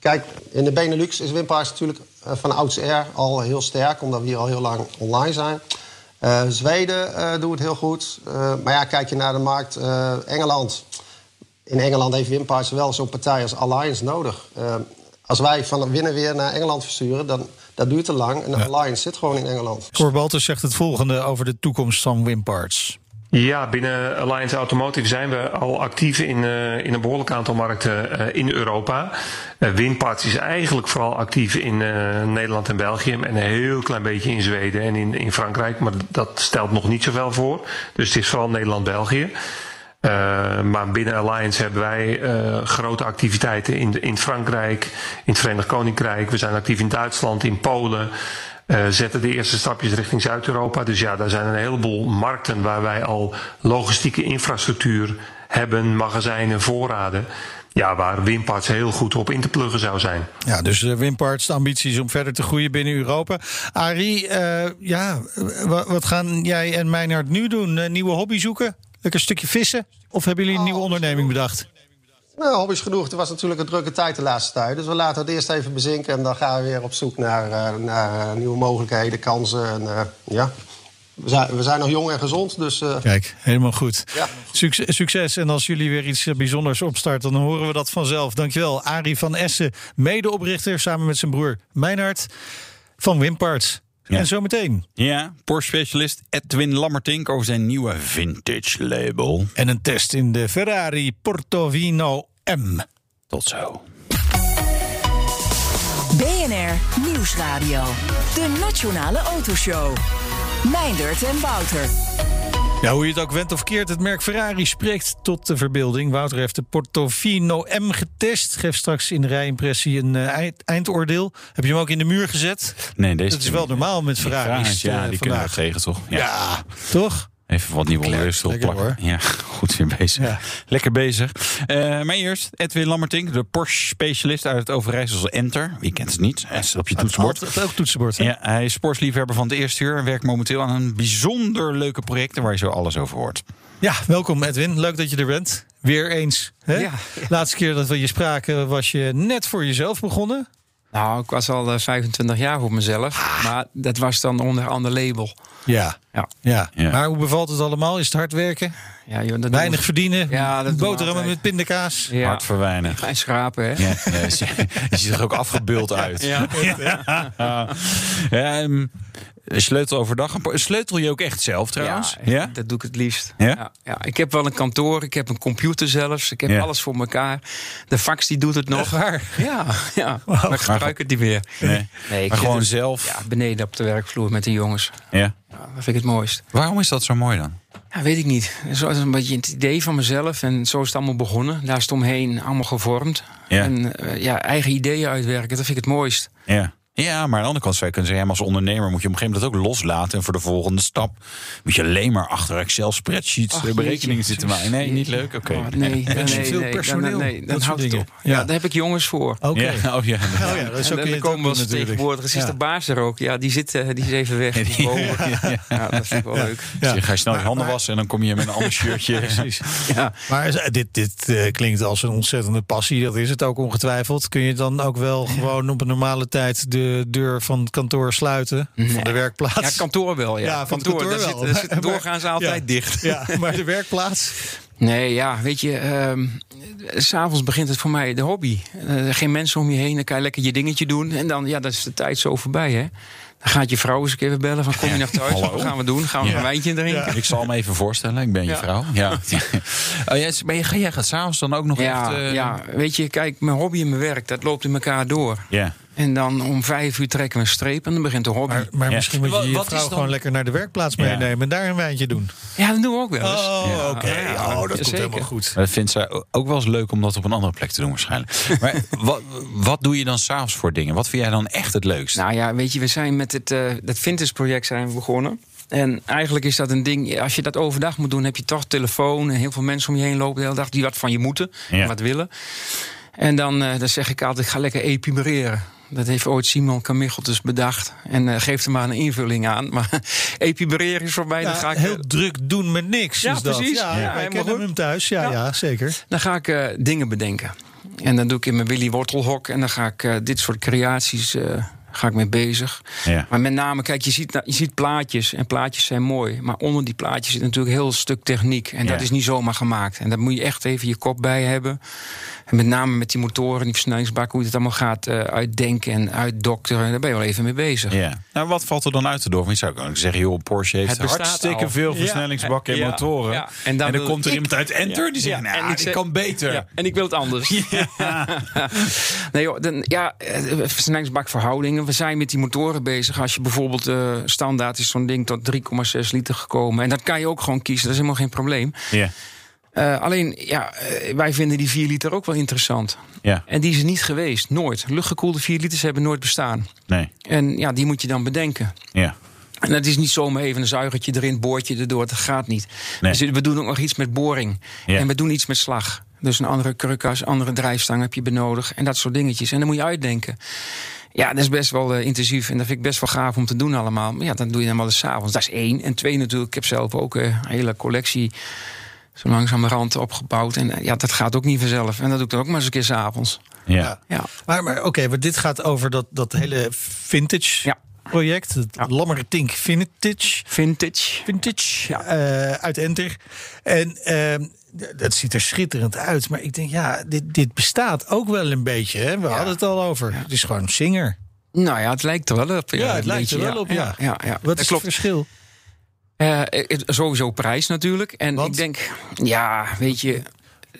S9: Kijk, in de Benelux is Wimpaars natuurlijk van oudsher al heel sterk, omdat we hier al heel lang online zijn. Zweden doet het heel goed. Maar ja, kijk je naar de markt Engeland. In Engeland heeft Wimpaars wel zo'n partij als Alliance nodig. Als wij van winnen weer naar Engeland versturen, dan dat duurt te lang. En Alliance zit gewoon in Engeland.
S4: Cor Baltus zegt het volgende over de toekomst van Wimparts.
S10: Ja, binnen Alliance Automotive zijn we al actief in, eh, in een behoorlijk aantal markten eh, in Europa. Uh, Winparts is eigenlijk vooral actief in eh, Nederland en België en een heel klein beetje in Zweden en in, in Frankrijk, maar dat stelt nog niet zoveel voor. Dus het is vooral Nederland-België. Uh, maar binnen Alliance hebben wij uh, grote activiteiten in, in Frankrijk, in het Verenigd Koninkrijk. We zijn actief in Duitsland, in Polen. Uh, zetten de eerste stapjes richting Zuid-Europa. Dus ja, daar zijn een heleboel markten waar wij al logistieke infrastructuur hebben, magazijnen, voorraden. Ja, waar Wimparts heel goed op in te pluggen zou zijn.
S4: Ja, dus uh, Wimparts, de ambities om verder te groeien binnen Europa. Arie, ja, wat gaan jij en Meinhard nu doen? Nieuwe hobby zoeken? Lekker een stukje vissen? Of hebben jullie een nieuwe onderneming bedacht?
S9: Nou, hobby's genoeg. Het was natuurlijk een drukke tijd de laatste tijd. Dus we laten het eerst even bezinken en dan gaan we weer op zoek naar, uh, naar nieuwe mogelijkheden, kansen. En, uh, ja. we, zijn, we zijn nog jong en gezond, dus... Uh...
S4: Kijk, helemaal goed.
S9: Ja.
S4: Succes, succes. En als jullie weer iets bijzonders opstarten, dan horen we dat vanzelf. Dankjewel, Arie van Essen, medeoprichter samen met zijn broer Meinhard van Wimparts. Ja. En zometeen.
S5: Ja, Porsche-specialist Edwin Lammertink over zijn nieuwe vintage label.
S4: En een test in de Ferrari Portovino M.
S5: Tot zo.
S8: BNR Nieuwsradio. De Nationale Autoshow. Meindert en Wouter.
S4: Ja, hoe je het ook went of keert, het merk Ferrari spreekt tot de verbeelding. Wouter heeft de Portofino M getest. Geeft straks in de rijimpressie een uh, eindoordeel. Heb je hem ook in de muur gezet?
S5: Nee, deze
S4: Dat is wel normaal met Ferraris.
S5: Ja,
S4: uh,
S5: die
S4: vandaag.
S5: kunnen we tegen, toch?
S4: Ja, ja toch?
S5: Even wat nieuwe onderdelen plakken. Hoor. Ja, goed weer bezig. Ja. Lekker bezig. Uh, maar eerst Edwin Lammertink, de Porsche-specialist uit het Overijsselse Enter. Wie kent het niet? Hij is op je toetsenbord.
S4: Het ook toetsenbord. Hè?
S5: Ja, hij is sportsliefhebber van het eerste uur en werkt momenteel aan een bijzonder leuke project waar je zo alles over hoort.
S4: Ja, welkom Edwin. Leuk dat je er bent. Weer eens. Hè?
S11: Ja, ja.
S4: Laatste keer dat we je spraken was je net voor jezelf begonnen.
S11: Nou, ik was al uh, 25 jaar voor mezelf. Maar dat was dan onder een ander label.
S4: Ja.
S11: Ja.
S4: ja. ja. Maar hoe bevalt het allemaal? Is het hard werken?
S11: Ja, joh, dat
S4: Weinig verdienen?
S11: Ja, dat
S4: Boterhammen met pindakaas?
S5: Ja. Hard verwijnen.
S11: En schrapen, hè?
S5: Ja, ja, je, ziet er ook afgebeeld uit.
S11: Ja.
S5: ja. ja um, sleutel overdag. Sleutel je ook echt zelf trouwens?
S11: Ja, ja? dat doe ik het liefst.
S5: Ja?
S11: Ja, ja? Ik heb wel een kantoor, ik heb een computer zelfs. Ik heb ja. alles voor elkaar. De fax die doet het nog.
S4: Waar?
S11: Ja, ja. Wow. maar ik gebruik het niet meer.
S5: Nee, nee maar gewoon zelf?
S11: Ja, beneden op de werkvloer met de jongens.
S5: Ja?
S11: ja? Dat vind ik het mooist.
S5: Waarom is dat zo mooi dan?
S11: Ja, weet ik niet. Zo is een beetje het idee van mezelf. En zo is het allemaal begonnen. Daar is het omheen allemaal gevormd.
S5: Ja.
S11: En uh, ja, eigen ideeën uitwerken, dat vind ik het mooist.
S5: Ja. Ja, maar aan de andere kant zou je kunnen zeggen... als ondernemer moet je op een gegeven moment dat ook loslaten... en voor de volgende stap moet je alleen maar achter Excel-spreadsheets...
S11: Ach,
S5: de berekeningen
S11: jeetje.
S5: zitten maken. Nee, niet leuk? Oké.
S11: Oh, nee, nee, nee,
S4: veel
S11: nee,
S4: personeel,
S11: Dan, nee, dan
S4: dat soort
S11: houdt het op. Ja.
S4: Ja.
S11: daar heb ik jongens voor.
S4: Oké.
S5: Ja, oh ja.
S4: Oh ja, dat is
S11: En
S4: ook
S11: dan
S4: in
S11: komen we tegenwoordig. Is
S4: Ja.
S11: de baas er ook? Ja, die, zit, eh, die is even weg. Die is ja, dat vind ik wel leuk.
S4: Ja.
S5: Zeg, ga je snel je handen
S4: maar-
S5: wassen en dan kom je met een ander shirtje.
S4: Precies.
S11: Ja.
S4: Maar is- dit, dit eh, klinkt als een ontzettende passie. Dat is het ook ongetwijfeld. Kun je dan ook wel gewoon op een normale tijd de deur van het kantoor sluiten? Van de werkplaats?
S11: Ja, kantoor wel. Ja,
S4: Ja, van het
S11: kantoor,
S4: kantoor
S11: daar
S4: wel.
S11: zit, daar zit
S4: Maar-
S11: doorgaans altijd
S4: ja.
S11: dicht.
S4: Ja, maar de werkplaats?
S11: Nee, ja, weet je, ehm, s s'avonds begint het voor mij de hobby. Eh, geen mensen om je heen, dan kan je lekker je dingetje doen. En dan, ja, dan is de tijd zo voorbij, hè. Dan gaat je vrouw eens een keer weer bellen van, kom je nog thuis?
S5: Hallo?
S11: Wat gaan we doen? Gaan we
S5: Ja.
S11: een wijntje drinken?
S5: Ik zal me even voorstellen, ik ben je
S11: Ja.
S5: vrouw. Ja. oh, jij, maar jij, gaat s'avonds dan ook nog
S11: Ja,
S5: echt... eh,
S11: ja, weet je, kijk, mijn hobby en mijn werk, dat loopt in elkaar door.
S5: ja.
S11: En dan om vijf uur trekken we een streep en dan begint de hobby.
S4: Maar, maar
S5: Ja.
S4: misschien moet je je
S5: wat
S4: vrouw gewoon lekker naar de werkplaats
S5: Ja.
S4: meenemen en daar een wijntje doen.
S11: Ja, dat doen we ook wel eens.
S4: Oh,
S11: Ja,
S4: oké.
S11: ja,
S4: oh, dat komt
S11: zeker.
S4: helemaal goed.
S5: Dat vindt zij ook wel eens leuk om dat op een andere plek te doen waarschijnlijk. Maar wat, wat doe je dan s'avonds voor dingen? Wat vind jij dan echt het leukst?
S11: Nou ja, weet je, we zijn met het, eh dat Vintage project zijn we begonnen. En eigenlijk is dat een ding, als je dat overdag moet doen, heb je toch telefoon en heel veel mensen om je heen lopen de hele dag die wat van je moeten
S5: Ja.
S11: en wat willen. En dan, eh, dan zeg ik altijd, ga lekker epimereren. Dat heeft ooit Simon Kamichel dus bedacht. En eh geef er maar een invulling aan. Maar epimereren is voor mij, dan ga
S4: Ja,
S11: ik...
S4: heel druk doen met niks.
S11: Ja,
S4: is dat.
S11: precies.
S4: Ja,
S11: Ja,
S4: hem thuis. Ja, ja.
S11: Ja.
S4: zeker.
S11: Dan ga ik eh, dingen bedenken. En dan doe ik in mijn Willy Wortelhok. En dan ga ik eh, dit soort creaties eh, ga ik mee bezig.
S5: Ja.
S11: Maar met name, kijk, je ziet, je ziet plaatjes. En plaatjes zijn mooi. Maar onder die plaatjes zit natuurlijk een heel stuk techniek. En dat is niet zomaar gemaakt. En daar moet je echt even je kop bij hebben. En met name met die motoren, die versnellingsbak, hoe je het allemaal gaat eh, uitdenken en uitdokteren. Daar ben je wel even mee bezig.
S5: Ja. Nou, wat valt er dan uit te door? Want je zou kunnen zeggen, joh, Porsche heeft hartstikke
S11: al.
S5: veel
S11: Ja.
S5: versnellingsbakken en
S11: Ja.
S5: motoren.
S11: Ja.
S5: En dan, komt er
S11: ik-
S5: iemand uit Enter
S11: Ja.
S5: die zegt,
S11: Ja.
S5: nou,
S11: En ik
S5: die
S11: zeg-
S5: kan beter.
S11: Ja, en ik wil het anders. nee, joh, dan, ja, eh, We zijn met die motoren bezig. Als je bijvoorbeeld eh, standaard is zo'n ding tot 3,6 liter gekomen. En dat kan je ook gewoon kiezen. Dat is helemaal geen probleem.
S5: Ja.
S11: Eh, alleen, ja, eh, wij vinden die 4 liter ook wel interessant.
S5: Ja.
S11: En die is er niet geweest. Nooit. Luchtgekoelde 4 liters hebben nooit bestaan.
S5: Nee.
S11: En ja, die moet je dan bedenken.
S5: Ja.
S11: En dat is niet zomaar even een zuigertje erin, boordje erdoor. Dat gaat niet.
S5: Nee.
S11: Dus we doen ook nog iets met boring.
S5: Ja.
S11: En we doen iets met slag. Dus een andere krukkas, andere drijfstang heb je benodigd. En dat soort dingetjes. En dan moet je uitdenken. Ja, dat is best wel eh, intensief. En dat vind ik best wel gaaf om te doen allemaal. Maar ja, dan doe je dan wel eens 's avonds. Dat is één. En twee natuurlijk, ik heb zelf ook eh, een hele collectie... zo langzamerhand opgebouwd. En eh, ja, dat gaat ook niet vanzelf. En dat doe ik dan ook maar eens een keer s'avonds.
S5: Ja.
S11: Ja.
S4: Maar, maar oké, maar dit gaat over dat, dat hele vintage
S11: Ja.
S4: project. Het
S11: Ja.
S4: Lammertink Vintage.
S11: Vintage.
S4: Vintage
S11: Ja.
S4: eh, uit Enter. En ehm, dat ziet er schitterend uit. Maar ik denk, ja, dit, dit bestaat ook wel een beetje. Hè? We hadden het al over. Het is gewoon zinger.
S11: Nou ja, het lijkt er wel op.
S4: Ja, het lijkt er
S11: beetje,
S4: wel op, ja.
S11: ja, ja.
S4: Wat
S11: Dat
S4: is
S11: klopt.
S4: het verschil?
S11: Eh, het- sowieso prijs natuurlijk. En
S4: Want?
S11: ik denk, ja, weet je,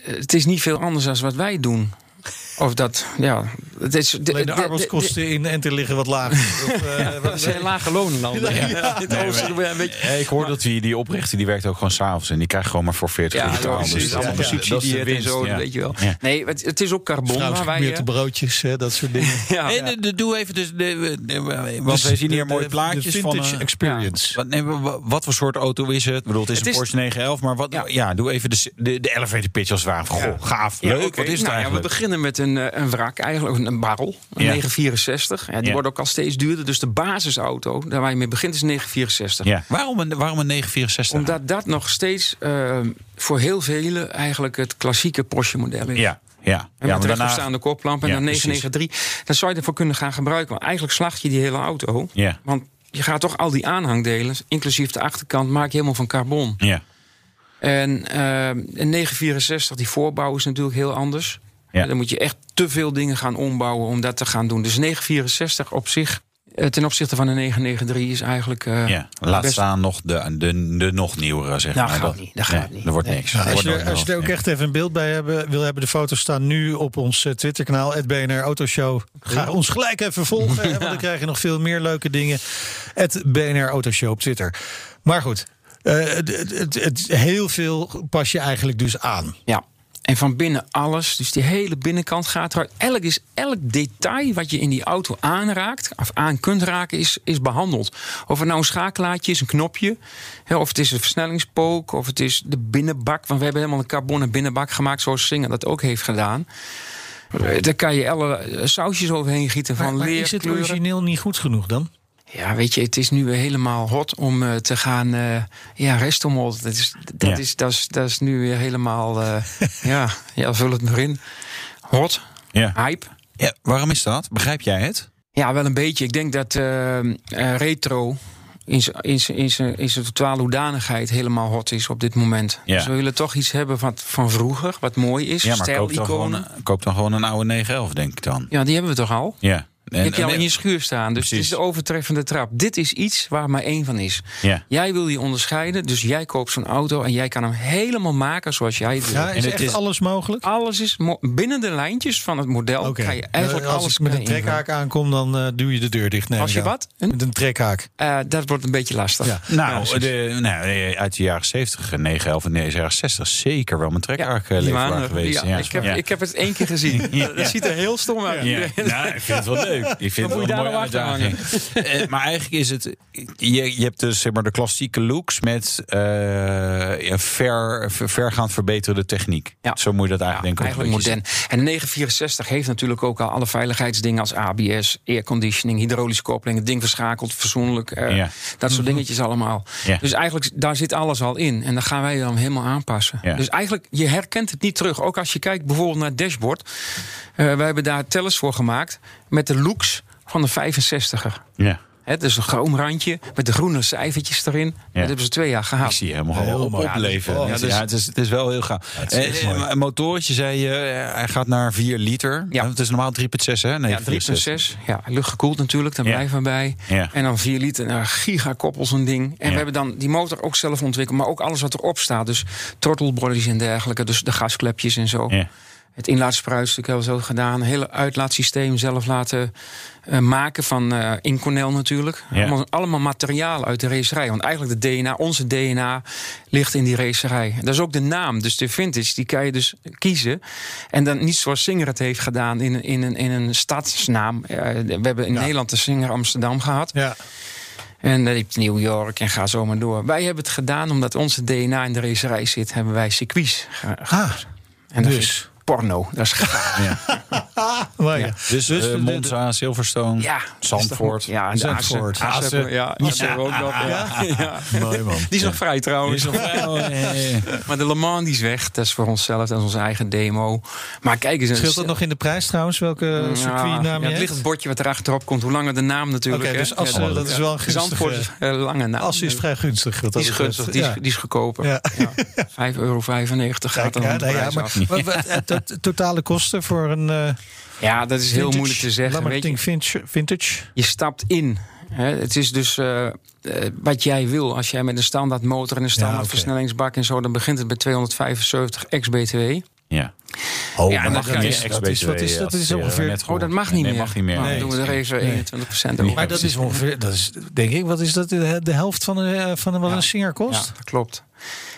S11: het is niet veel anders dan wat wij doen. Of dat, ja, het is. De,
S4: Alleen de arbeidskosten in Enter liggen wat lager. Of, eh, wat-
S11: Dat zijn lage lonenlanden. Ja,
S4: Ja.
S11: Dit oosten, een beetje-
S5: Ja, ik hoor dat die, die oprichter die werkt ook gewoon s'avonds. En die krijgt gewoon maar voor 40
S11: Ja,
S5: euro betaald. Dus
S11: is
S5: dat-
S11: allemaal
S5: is de
S11: besubsidieerd en zo, weet je wel.
S5: Ja.
S11: Nee, het, het is ook carbon waar wij...
S4: Vrouwsgemeerde
S11: eh,
S4: broodjes, hè, dat soort dingen.
S11: Ja,
S5: En de, de- doe even dus, de, de, de- want
S4: Dus
S5: wij zien
S4: de-
S5: hier mooie
S4: de-
S5: plaatjes
S4: de
S5: van.
S4: vintage
S5: eh,
S4: experience.
S5: Wat, nee, wa- wa- wat voor soort auto is het? Ik bedoel, het is
S11: Het
S5: een
S11: is-
S5: Porsche 911, maar wat, ja.
S11: Ja.
S5: doe even de, de, de elevator pitch als het ware. Goh, gaaf, leuk, wat is het
S11: nou,
S5: eigenlijk?
S11: we beginnen met een, eh, een wrak, eigenlijk een- een barrel, een
S5: Ja.
S11: 964. Ja, die
S5: Ja.
S11: wordt ook al steeds duurder. Dus de basisauto, daar waar je mee begint, is een 964.
S5: ja. waarom, een, waarom een 964?
S11: Omdat dat nog steeds eh, voor heel velen eigenlijk het klassieke Porsche-model is.
S5: Ja, ja.
S11: En
S5: ja
S11: met
S5: maar
S11: rechtstaande koplamp en
S5: Ja,
S11: dan
S5: precies.
S11: 993. Dan zou je ervoor kunnen gaan gebruiken. Want eigenlijk slacht je die hele auto.
S5: Ja.
S11: Want je gaat toch al die aanhangdelen, inclusief de achterkant, maak je helemaal van carbon.
S5: Ja,
S11: En eh, een 964, die voorbouw is natuurlijk heel anders.
S5: Ja.
S11: Dan moet je echt te veel dingen gaan ombouwen om dat te gaan doen. Dus 964 op zich, eh, ten opzichte van een 993, is eigenlijk. eh,
S5: ja. Laat
S11: best-
S5: staan nog de, de, de nog nieuwere, zeg
S11: Dat
S5: maar.
S11: gaat niet, dat gaat niet.
S5: Er wordt
S11: Nee.
S5: niks.
S4: Ja,
S5: Er
S4: als,
S5: wordt
S4: je, als je er ook echt even een beeld bij hebben, wil hebben, de foto's staan nu op ons eh, Twitterkanaal, het BNR Autoshow. Ga ons gelijk even volgen, hè, want dan krijg je nog veel meer leuke dingen. Het BNR Autoshow op Twitter. Maar goed, eh, het- het- heel veel pas je eigenlijk dus aan.
S11: Ja. En van binnen alles, dus die hele binnenkant gaat eruit. Elk, is, elk detail wat je in die auto aanraakt, of aan kunt raken, is, is behandeld. Of het nou een schakelaartje is, een knopje, hè, of het is een versnellingspook, of het is de binnenbak. Want we hebben helemaal een carbonen binnenbak gemaakt, zoals Singer dat ook heeft gedaan. Eh, Daar kan je alle sausjes overheen gieten van
S4: Maar, maar
S11: leer,
S4: is het origineel niet goed genoeg dan?
S11: Ja, weet je, het is nu weer helemaal hot om eh, te gaan. eh ja, restomod. Dat is, dat,
S5: Ja.
S11: is, dat, is, dat is nu weer helemaal. eh, ja, ja, vul het maar in. Hot,
S5: Ja.
S11: hype.
S5: ja. Waarom is dat? begrijp jij het?
S11: Ja, wel een beetje. Ik denk dat retro in zijn- totale hoedanigheid helemaal hot is op dit moment.
S5: Ja.
S11: Dus we willen toch iets hebben wat van vroeger, wat mooi is.
S5: Ja, maar koop dan, gewoon, koop dan gewoon een oude 911, denk ik dan.
S11: Ja, die hebben we toch al?
S5: Ja.
S11: Die heb je al in je schuur staan. Dus het is de overtreffende trap. Dit is iets waar maar één van is.
S5: Ja.
S11: Jij wil je onderscheiden, dus jij koopt zo'n auto en jij kan hem helemaal maken zoals jij het wil.
S4: Ja, is
S5: het
S4: echt
S5: is-
S4: alles mogelijk?
S11: Alles is mo- binnen de lijntjes van het model.
S4: Oké.
S11: Kan je eigenlijk
S4: Als
S11: alles
S4: ik met een
S11: je invullen.
S4: trekhaak aankom, dan eh, duw je de deur dicht. neem
S11: Als je wat? Een?
S4: Met een trekhaak.
S11: Eh, dat wordt een beetje lastig.
S4: Ja.
S5: Nou, de, nou, eh, uit de jaren 70, 911 en de jaren 60 zeker wel mijn trekhaak uh, leefbaar
S11: er.
S5: geweest.
S11: Ja, Ik, heb,
S5: Ja.
S11: ik heb het één keer gezien. Dat ziet er heel stom uit.
S5: Ja, nou, ik vind het wel leuk. Ik vind het een mooie uitdaging. Eh, maar eigenlijk is het... Je, je hebt dus zeg maar, de klassieke looks met eh ja, ver, ver- vergaand verbeterde techniek.
S11: Ja.
S5: Zo moet je dat eigenlijk denken.
S11: Eigenlijk modern. En de 964 heeft natuurlijk ook al alle veiligheidsdingen als ABS, airconditioning, hydraulische koppeling, het ding verschakeld, verzoenlijk. eh,
S5: Ja.
S11: Dat soort dingetjes allemaal.
S5: Ja.
S11: Dus eigenlijk, daar zit alles al in. En dan gaan wij dan helemaal aanpassen.
S5: Ja.
S11: Dus eigenlijk, je herkent het niet terug. Ook als je kijkt bijvoorbeeld naar het dashboard. Eh wij hebben daar tellers voor gemaakt met de looks van de 65er.
S5: Ja.
S11: Hè, dus een chroom randje met de groene cijfertjes erin. Dat hebben ze twee jaar
S5: Ik
S11: gehad.
S5: zie je helemaal
S4: Heel
S5: op,
S4: mooi.
S5: opleven.
S4: Ja,
S5: Ja,
S4: dus-
S5: het, is, het is wel heel gaaf.
S4: het is echt
S5: Eh,
S4: mooi.
S5: een motortje zei je, eh, hij gaat naar 4 liter.
S11: Ja.
S5: Ja. Het is normaal 3,6 hè? Nee,
S11: Ja, 3,6. Ja, luchtgekoeld natuurlijk, daar
S5: Ja.
S11: blijven we bij.
S5: Ja.
S11: En dan 4 liter, nou, gigakoppel zo'n ding. En
S5: Ja.
S11: we hebben dan die motor ook zelf ontwikkeld, maar ook alles wat erop staat. Dus throttlebodies en dergelijke, dus de gasklepjes en zo. Het inlaatspruitstuk hebben we zo gedaan. Hele uitlaatsysteem zelf laten eh, maken van eh Inconel natuurlijk.
S5: Ja.
S11: Allemaal, allemaal materiaal uit de racerij. Want eigenlijk de DNA, onze DNA, ligt in die racerij. Dat is ook de naam. Dus de vintage, die kan je dus kiezen. En dan niet zoals Singer het heeft gedaan in, een- in, een, in een stadsnaam. Eh, we hebben in
S4: Ja.
S11: Nederland de Singer Amsterdam gehad.
S4: Ja.
S11: En dan heb je New York en ga zo maar door. Wij hebben het gedaan omdat onze DNA in de racerij zit. Hebben wij circuits.
S4: Ah,
S11: en
S4: dus.
S11: Porno. Dat is gaaf.
S4: maar ja.
S5: Dus,
S4: Dus
S5: eh,
S4: de-
S5: Monza, Silverstone,
S11: Ja,
S5: Zandvoort.
S11: Ja, en
S4: Zandvoort.
S11: Assen. Assen,
S5: Assen.
S11: Ja, Assen ook nog. Ja. Ja.
S4: Mooi man.
S11: Die is nog vrij trouwens. Maar de Le Mans die is weg. Dat is voor onszelf. Dat is onze eigen demo. Maar kijk eens.
S4: Scheelt dat nog in de prijs trouwens? Welke circuitnaam
S11: ja,
S4: je
S11: het ligt het bordje wat erachterop komt. Hoe langer de naam natuurlijk.
S4: Oké, dus Assen,
S11: Ja,
S4: dat is wel een gunstige-
S11: Zandvoort is een lange naam.
S4: As is vrij gunstig. wat
S11: Die
S4: dat
S11: is gunstig, die is,
S4: Ja.
S11: die is goedkoper.
S4: Ja.
S11: Ja. 5,95 euro gaat dan
S4: ja,
S11: de
S4: nee, totale kosten voor een eh,
S11: Ja, dat is heel moeilijk te zeggen. Weet je.
S4: Vintage, vintage.
S11: Je stapt in. Hè. Het is dus eh, eh, wat jij wil. Als jij met een standaard motor en een standaard versnellingsbak en zo, dan begint het bij 275 ex-BTW.
S5: Ja.
S4: Oh,
S11: Ja, en dan ga je-
S4: dat is, dat is, wat is, dat is ongeveer...
S11: Oh, dat mag niet
S5: nee,
S11: meer.
S5: mag niet meer. Nee.
S11: dan doen we er even 21 procent over.
S4: Maar dat is ongeveer, dat is, denk ik, wat is dat? De, de helft van, de, van wat een Singer kost?
S11: Ja, dat klopt.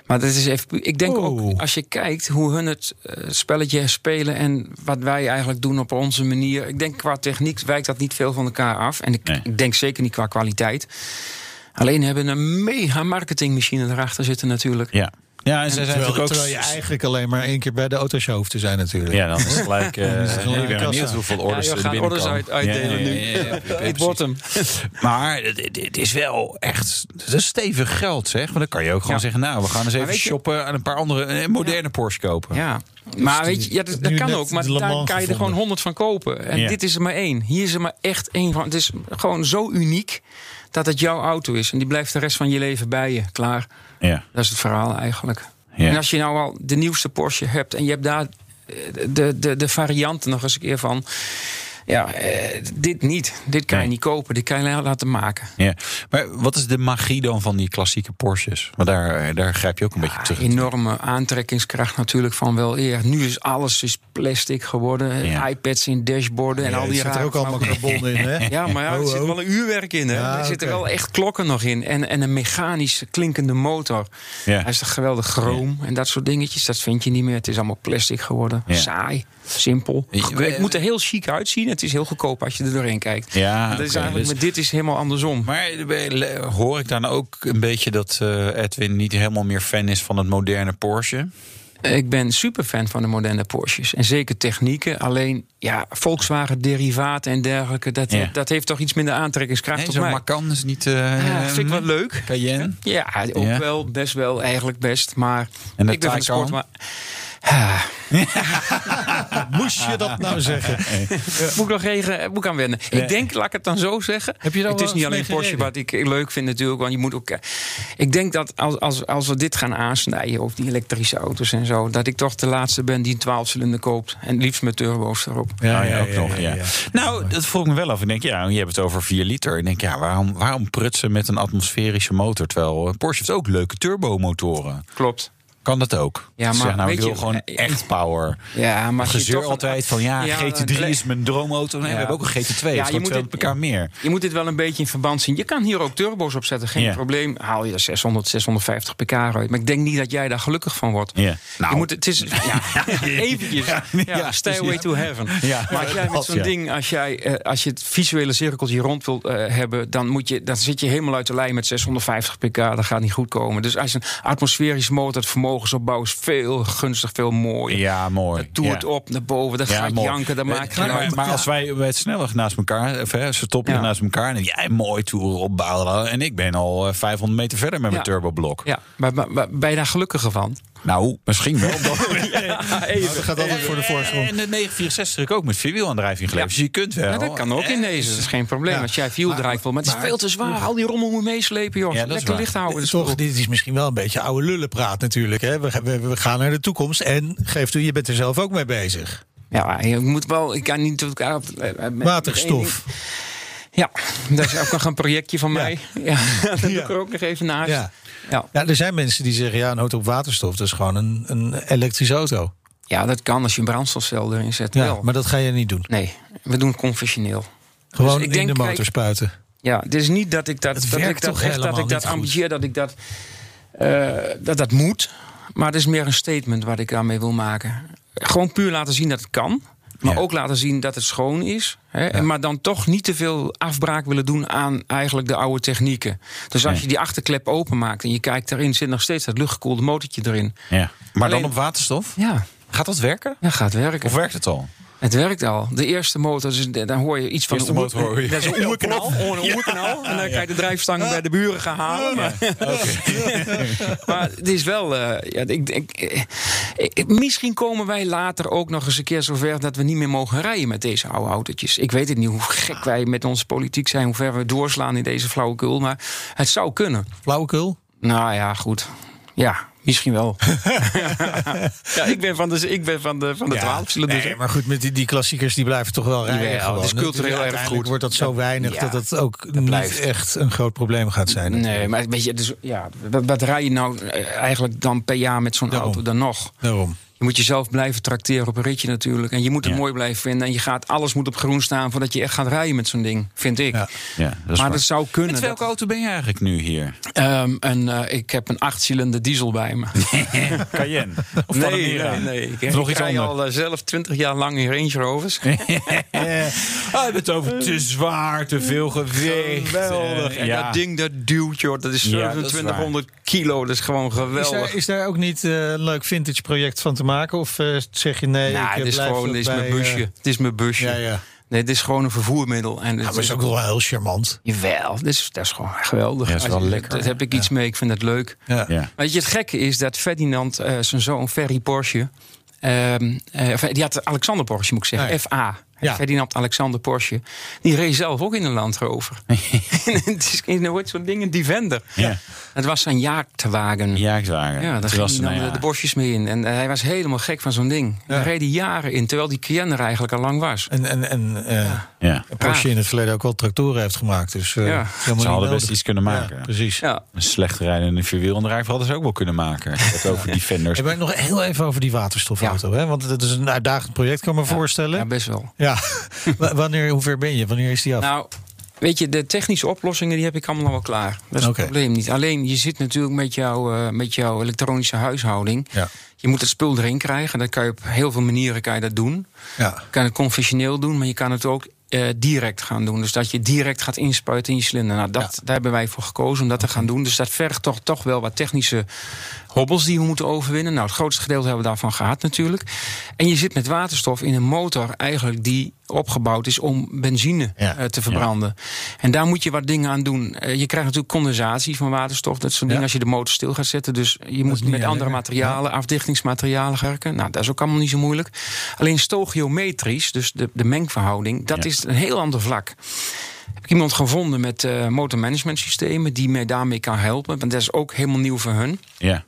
S11: Maar dat is even, ik denk
S4: Oh.
S11: ook, als je kijkt hoe hun het eh, spelletje spelen en wat wij eigenlijk doen op onze manier. Ik denk qua techniek wijkt dat niet veel van elkaar af. En ik,
S5: Nee.
S11: ik denk zeker niet qua kwaliteit. Alleen hebben een mega marketingmachine erachter zitten natuurlijk.
S5: Ja. Ja, en zij zijn
S4: Terwijl,
S5: natuurlijk ook...
S4: terwijl je eigenlijk alleen maar één keer bij de autoshow hoeft te zijn natuurlijk.
S5: Ja, dan is het gelijk... eh
S4: Dan is het
S5: ik ben
S4: een
S5: benieuwd hoeveel
S11: Ja,
S5: orders
S11: we
S5: er
S11: gaan
S5: binnenkomen.
S11: orders uit- uitdelen
S5: Ja, ja,
S11: nu.
S5: ja, ja, ja, ja, precies.
S11: wordt hem.
S5: Maar het, is wel echt het is stevig geld, zeg. Want dan kan je ook gewoon
S11: Ja.
S5: zeggen... nou, we gaan eens even shoppen... en een paar andere een moderne Porsche kopen.
S11: Ja, maar weet je, ja, dat, kan ook. Maar daar kan je er gewoon honderd van kopen. En
S5: Ja.
S11: dit is er maar één. Hier is er maar echt één van. Het is gewoon zo uniek dat het jouw auto is. En die blijft de rest van je leven bij je. Klaar.
S5: Ja.
S11: Dat is het verhaal eigenlijk.
S5: Ja.
S11: En als je nou al de nieuwste Porsche hebt en je hebt daar eh, de, de, de varianten nog eens een keer van. Ja, eh, dit niet. Dit kan je niet kopen, dit kan je laten maken.
S5: Ja. Maar wat is de magie dan van die klassieke Porsches? Want daar, daar grijp je ook een beetje op terug.
S11: Enorme aantrekkingskracht natuurlijk van wel eer. Nu is alles is plastic geworden.
S5: Ja.
S11: iPads in dashboarden en
S4: Ja,
S11: al die
S4: er zit er
S11: rare
S4: ook allemaal carbon in, hè?
S11: Ja, maar ja, er zit wel een uurwerk in. Hè?
S4: Ja,
S11: er zitten wel echt klokken nog in. En, en een mechanisch klinkende motor.
S5: Ja.
S11: Hij is toch geweldig chroom en dat soort dingetjes. Dat vind je niet meer. Het is allemaal plastic geworden.
S5: Ja.
S11: Saai, simpel. Het moet er heel chic uitzien. Het is heel goedkoop als je er doorheen kijkt.
S5: Ja,
S11: dat is eigenlijk,
S5: dus-
S11: maar dit is helemaal andersom.
S5: Maar eh, hoor ik dan ook een beetje dat eh, Edwin niet helemaal meer fan is van het moderne Porsche?
S11: Ik ben super fan van de moderne Porsches. En zeker technieken. Alleen, ja, Volkswagen-derivaten en dergelijke... Dat,
S5: Ja.
S11: dat heeft toch iets minder aantrekkingskracht
S5: Nee,
S11: op
S5: zo'n
S11: mij.
S5: Macan is niet... eh,
S11: Ja, vind ik wel leuk.
S5: Cayenne?
S11: Ja, ook
S5: Ja.
S11: wel, best wel, eigenlijk best. Maar
S5: En
S11: ik ben van de
S5: Taycan?
S11: sport, maar... Ah,
S4: Moest je dat nou zeggen?
S11: moet ik nog even moet ik aan wennen.
S5: Nee.
S11: Ik denk, laat ik het dan zo zeggen.
S4: Heb je daar
S11: het is niet alleen Porsche wat ik leuk vind natuurlijk. Want je moet ook. eh, Ik denk dat als, als, als we dit gaan aansnijden, of die elektrische auto's en zo, dat ik toch de laatste ben die een 12-cilinder koopt. En liefst met turbo's erop.
S5: Ja, ja, ook nog, ja. Nou, dat vroeg ik me wel af. Ik denk, ja, je hebt het over 4 liter. Ik denk, ja, waarom, waarom prutsen met een atmosferische motor? Terwijl eh, Porsche heeft ook leuke turbomotoren.
S11: Klopt.
S5: Kan dat ook?
S11: Ja, maar
S5: Zeg, nou, ik wil
S11: je,
S5: gewoon
S11: eh,
S5: echt power.
S11: Ja, maar
S5: Gezeur altijd van, ja,
S11: Ja,
S5: GT3
S11: een-
S5: is mijn droomauto. Nee, we hebben ook een GT2. Ja,
S11: je moet het-
S5: elkaar meer.
S11: Je moet dit wel een beetje in verband zien. Je kan hier ook turbo's op zetten, geen probleem. Haal je er 600, 650 pk uit. Maar ik denk niet dat jij daar gelukkig van wordt.
S5: Ja. Nou.
S11: Je moet, het is ja, eventjes. Ja,
S5: Ja,
S11: stairway to heaven.
S5: Ja.
S11: Maar als jij met zo'n ding, als, jij, eh, als je het visuele cirkeltje rond wilt eh, hebben, dan, moet je, dan zit je helemaal uit de lijn met 650 pk. Dat gaat niet goed komen. Dus als je een atmosferisch motor, het vermogensopbouw is veel gunstig, veel mooier.
S5: Ja, mooi.
S11: Dat toert
S5: ja.
S11: op naar boven, dat
S5: Ja,
S11: gaat
S5: mooi.
S11: janken, dat
S5: Eh,
S11: maakt
S5: maar, maar als wij bij het snelweg naast elkaar, hè, ze toppen
S11: Ja.
S5: naast elkaar, en jij mooi toer opbouwen. En ik ben al eh, 500 meter verder met mijn turboblok.
S11: Ja, maar, maar, maar ben je daar gelukkiger van?
S5: Nou, misschien wel.
S4: Dat gaat altijd voor de voorsprong.
S5: En de 964 heb ik ook met vierwielaandrijving geleverd. Dus je kunt wel.
S11: Ja, dat kan ook in deze. Dat is geen probleem. Als jij viel draait wil. Maar het is veel te zwaar. Al die rommel moet meeslepen, joh.
S5: Ja, dat is
S11: Lekker licht houden. Dus
S4: Toch, dit is misschien wel een beetje oude lullenpraat natuurlijk. Hè? We, we, we gaan naar de toekomst. En geef toe, je bent er zelf ook mee bezig.
S11: Ja, je moet wel. Ik kan niet tot elkaar. met-
S4: Waterstof.
S11: Ja, dat is ook nog een projectje van mij. Ja, dat doe ik er ook nog even naast.
S4: Ja.
S11: Ja.
S4: Ja, er zijn mensen die zeggen, ja, een auto op waterstof, dat is gewoon een, een elektrische auto.
S11: ja, dat kan als je een brandstofcel erin zet.
S4: Ja,
S11: wel.
S4: maar dat ga je niet doen.
S11: Nee, we doen het conventioneel.
S4: Gewoon
S11: Dus ik
S4: in
S11: denk,
S4: de motor
S11: kijk,
S4: spuiten.
S11: Ja, het is niet dat ik dat,
S4: Het
S11: dat,
S4: werkt
S11: ik dat,
S4: toch
S11: echt, dat, ik dat ambitieer, dat ik dat, eh, dat dat moet. Maar het is meer een statement wat ik daarmee wil maken. Gewoon puur laten zien dat het kan. Maar
S5: Ja.
S11: ook laten zien dat het schoon is. Hè? En Maar dan toch niet te veel afbraak willen doen aan eigenlijk de oude technieken. Dus als
S5: Nee.
S11: je die achterklep openmaakt en je kijkt erin, zit nog steeds dat luchtgekoelde motortje erin.
S5: Ja. Maar
S11: Alleen-
S5: dan op waterstof?
S11: Ja,
S5: Gaat dat werken?
S11: dat gaat werken.
S5: Of werkt het al?
S11: Het werkt al. De eerste motor, dus dan hoor je iets van oer-
S5: motor hoor je.
S11: Dat is een. Gewoon een. En dan kan je de drijfstangen bij de buren gaan halen. Maar, maar het is wel. eh, ja, ik, ik, eh, ik- misschien komen wij later ook nog eens een keer zover dat we niet meer mogen rijden met deze oude autootjes. Ik weet het niet hoe gek wij met onze politiek zijn, hoe ver we doorslaan in deze flauwekul. Maar het zou kunnen.
S4: Flauwekul?
S11: Nou ja, goed. Ja, misschien wel. ja, ik ben van de, ik ben van de, van de 12 zullen dus.
S4: nee, maar goed, met die, die klassiekers die blijven toch wel rijden. Gewoon.
S11: het is cultureel erg goed.
S4: wordt dat zo weinig
S11: Ja,
S4: dat het ook niet
S11: blijft.
S4: echt een groot probleem gaat zijn.
S11: Nee, maar weet je, dus, ja, wat, wat rij je nou eh, eigenlijk dan per jaar met zo'n auto dan nog?
S4: Daarom.
S11: Je moet jezelf blijven trakteren op een ritje natuurlijk. En je moet het
S5: Ja.
S11: mooi blijven vinden. En je gaat, alles moet op groen staan voordat je echt gaat rijden met zo'n ding, vind ik.
S4: Ja.
S5: Ja, dat is
S11: maar
S5: waar.
S11: dat zou kunnen.
S5: Met welke
S11: dat-
S5: auto ben je eigenlijk nu hier?
S11: Ehm, en, eh, ik heb een achtcilinder diesel bij me.
S5: Cayenne? Of
S11: nee, nee, nee. Ik,
S5: Of nog
S11: ik
S5: iets
S11: rij al eh, zelf twintig jaar lang in Range Rovers.
S5: Ah, je het over te zwaar, te veel gewicht.
S11: Geweldig. En
S5: ja.
S11: dat ding dat duwt, joh. Dat is
S5: Ja, dat is
S11: 2700 kilo. Dat is gewoon
S4: Is
S11: geweldig.
S4: daar, is daar ook niet eh, een leuk vintage project van te maken? Of eh, zeg je nee,
S11: Nou,
S4: ik
S11: het is
S4: blijf
S11: gewoon dit is
S4: bij,
S11: mijn busje.
S4: eh,
S11: het is mijn busje.
S4: ja, ja.
S11: Nee, het is gewoon een vervoermiddel. En het
S4: Ja, maar het is ook wel heel charmant.
S11: Jawel, dat is, dat is gewoon geweldig.
S5: Ja, is wel lekker.
S11: Daar heb ik iets mee, ik vind het leuk.
S4: Ja.
S5: Ja.
S11: Weet je, het gekke is dat Ferdinand, eh, zijn zoon Ferry Porsche... ehm, eh, of, die had Alexander Porsche, moet ik zeggen,
S4: Nee.
S11: FA.
S4: Ja.
S11: Ferdinand Alexander Porsche. Die reed zelf ook in een Land Rover. het is een wordt zo'n ding, een Defender.
S12: Ja.
S11: Het was zijn jaartwagen.
S12: Jaagwagen.
S11: Ja, daar ging
S12: was
S11: hij
S12: nou
S11: de,
S12: ja.
S11: de bosjes mee in. En eh, hij was helemaal gek van zo'n ding. Daar reed hij jaren in, terwijl die Cayenne er eigenlijk al lang was.
S4: En, en, en eh,
S12: Ja.
S4: Porsche in het verleden ook wel tractoren heeft gemaakt. Dus, eh,
S11: Ja.
S12: Ze hadden best iets kunnen maken.
S4: Ja, precies.
S11: Ja.
S12: Een slecht rijdende vierwielaandrijver hadden ze ook wel kunnen maken. Het over Defenders.
S4: Hey, maar nog heel even over die waterstofauto. Hè? Want het is een uitdagend project, kan ik me voorstellen.
S11: ja, best wel.
S4: Ja. Wanneer, hoe ver ben je? Wanneer is die af?
S11: Nou, weet je, de technische oplossingen die heb ik allemaal wel klaar. Dat is het probleem niet. Alleen, je zit natuurlijk met, jou, eh, met jouw elektronische huishouding.
S4: Ja.
S11: Je moet het spul erin krijgen. Dat kan je op heel veel manieren kan je dat doen.
S4: Ja.
S11: Je kan het conventioneel doen, maar je kan het ook eh, direct gaan doen. Dus dat je direct gaat inspuiten in je cilinder. Nou, dat, Daar hebben wij voor gekozen om dat te gaan doen. Dus dat vergt toch, toch wel wat technische hobbels die we moeten overwinnen. Nou, het grootste gedeelte hebben we daarvan gehad natuurlijk. En je zit met waterstof in een motor eigenlijk die opgebouwd is om benzine
S4: Ja.
S11: eh, te verbranden. En daar moet je wat dingen aan doen. Eh, je krijgt natuurlijk condensatie van waterstof. Dat soort dingen als je de motor stil gaat zetten. Dus je moet
S4: niet
S11: met andere materialen, afdichtingsmaterialen werken. Nou, dat is ook allemaal niet zo moeilijk. Alleen stochiometrisch, dus de, de mengverhouding, dat
S12: Ja.
S11: is een heel ander vlak. Heb ik iemand gevonden met eh motormanagement systemen die mij daarmee kan helpen. Want dat is ook helemaal nieuw voor hun.
S12: Ja.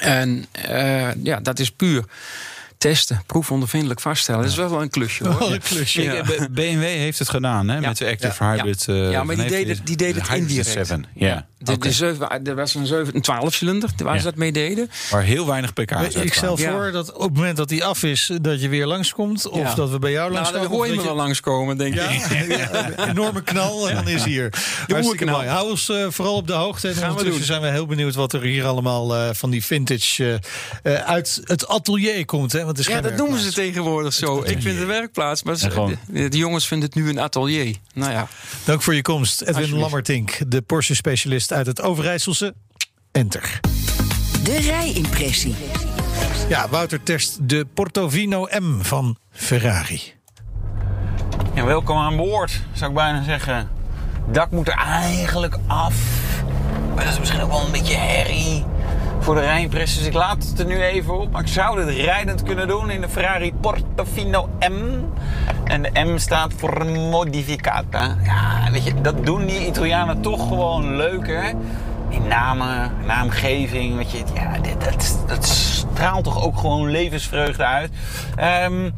S11: En eh, ja, dat is puur testen, proefondervindelijk vaststellen. Dat is wel een klusje hoor.
S4: Wel een klusje.
S11: Ja.
S12: Eh, BMW heeft het gedaan hè, met de Active
S11: Ja.
S12: Hybrid. eh,
S11: Ja, maar die deden- die deden
S12: de
S11: het indirect.
S12: 7. Ja.
S11: De, de zeven, er was een, 7, een 12 cilinder waar
S12: Ja.
S11: ze dat mee deden.
S12: Waar heel weinig pk's
S4: ik stel
S11: Ja.
S4: voor dat op het moment dat die af is, dat je weer langskomt. Of
S11: Ja.
S4: dat we bij jou
S11: Nou,
S4: langskomen.
S11: dan hoor je me wel langskomen, denk
S4: Ja,
S11: ik.
S4: enorme knal en dan is hij hier. Hartstikke mooi. Hou ons eh, vooral op de hoogte. En
S11: we
S4: ondertussen
S11: doen.
S4: zijn we heel benieuwd wat er hier allemaal eh, van die vintage eh, uit het atelier komt. Hè? Want het is
S11: Ja, dat noemen ze tegenwoordig zo. Ik vind het een werkplaats, maar
S12: En
S11: ze-
S12: gewoon-
S11: de, de jongens vinden het nu een atelier. Nou ja,
S4: Dank voor je komst, Edwin. Lammertink, de Porsche-specialist uit het Overijsselse. Enter.
S3: De rijimpressie.
S4: Ja, Wouter test de Portofino M van Ferrari.
S5: Ja, welkom aan boord, zou ik bijna zeggen. Dak moet er eigenlijk af. Maar dat is misschien ook wel een beetje herrie voor de rijimpress. Dus ik laat het er nu even op. Maar ik zou dit rijdend kunnen doen in de Ferrari Portofino M. En de M staat voor Modificata. Ja, weet je, dat doen die Italianen toch gewoon leuk, hè? Die namen, naamgeving, weet je. Ja, dat, dat straalt toch ook gewoon levensvreugde uit. Ehm,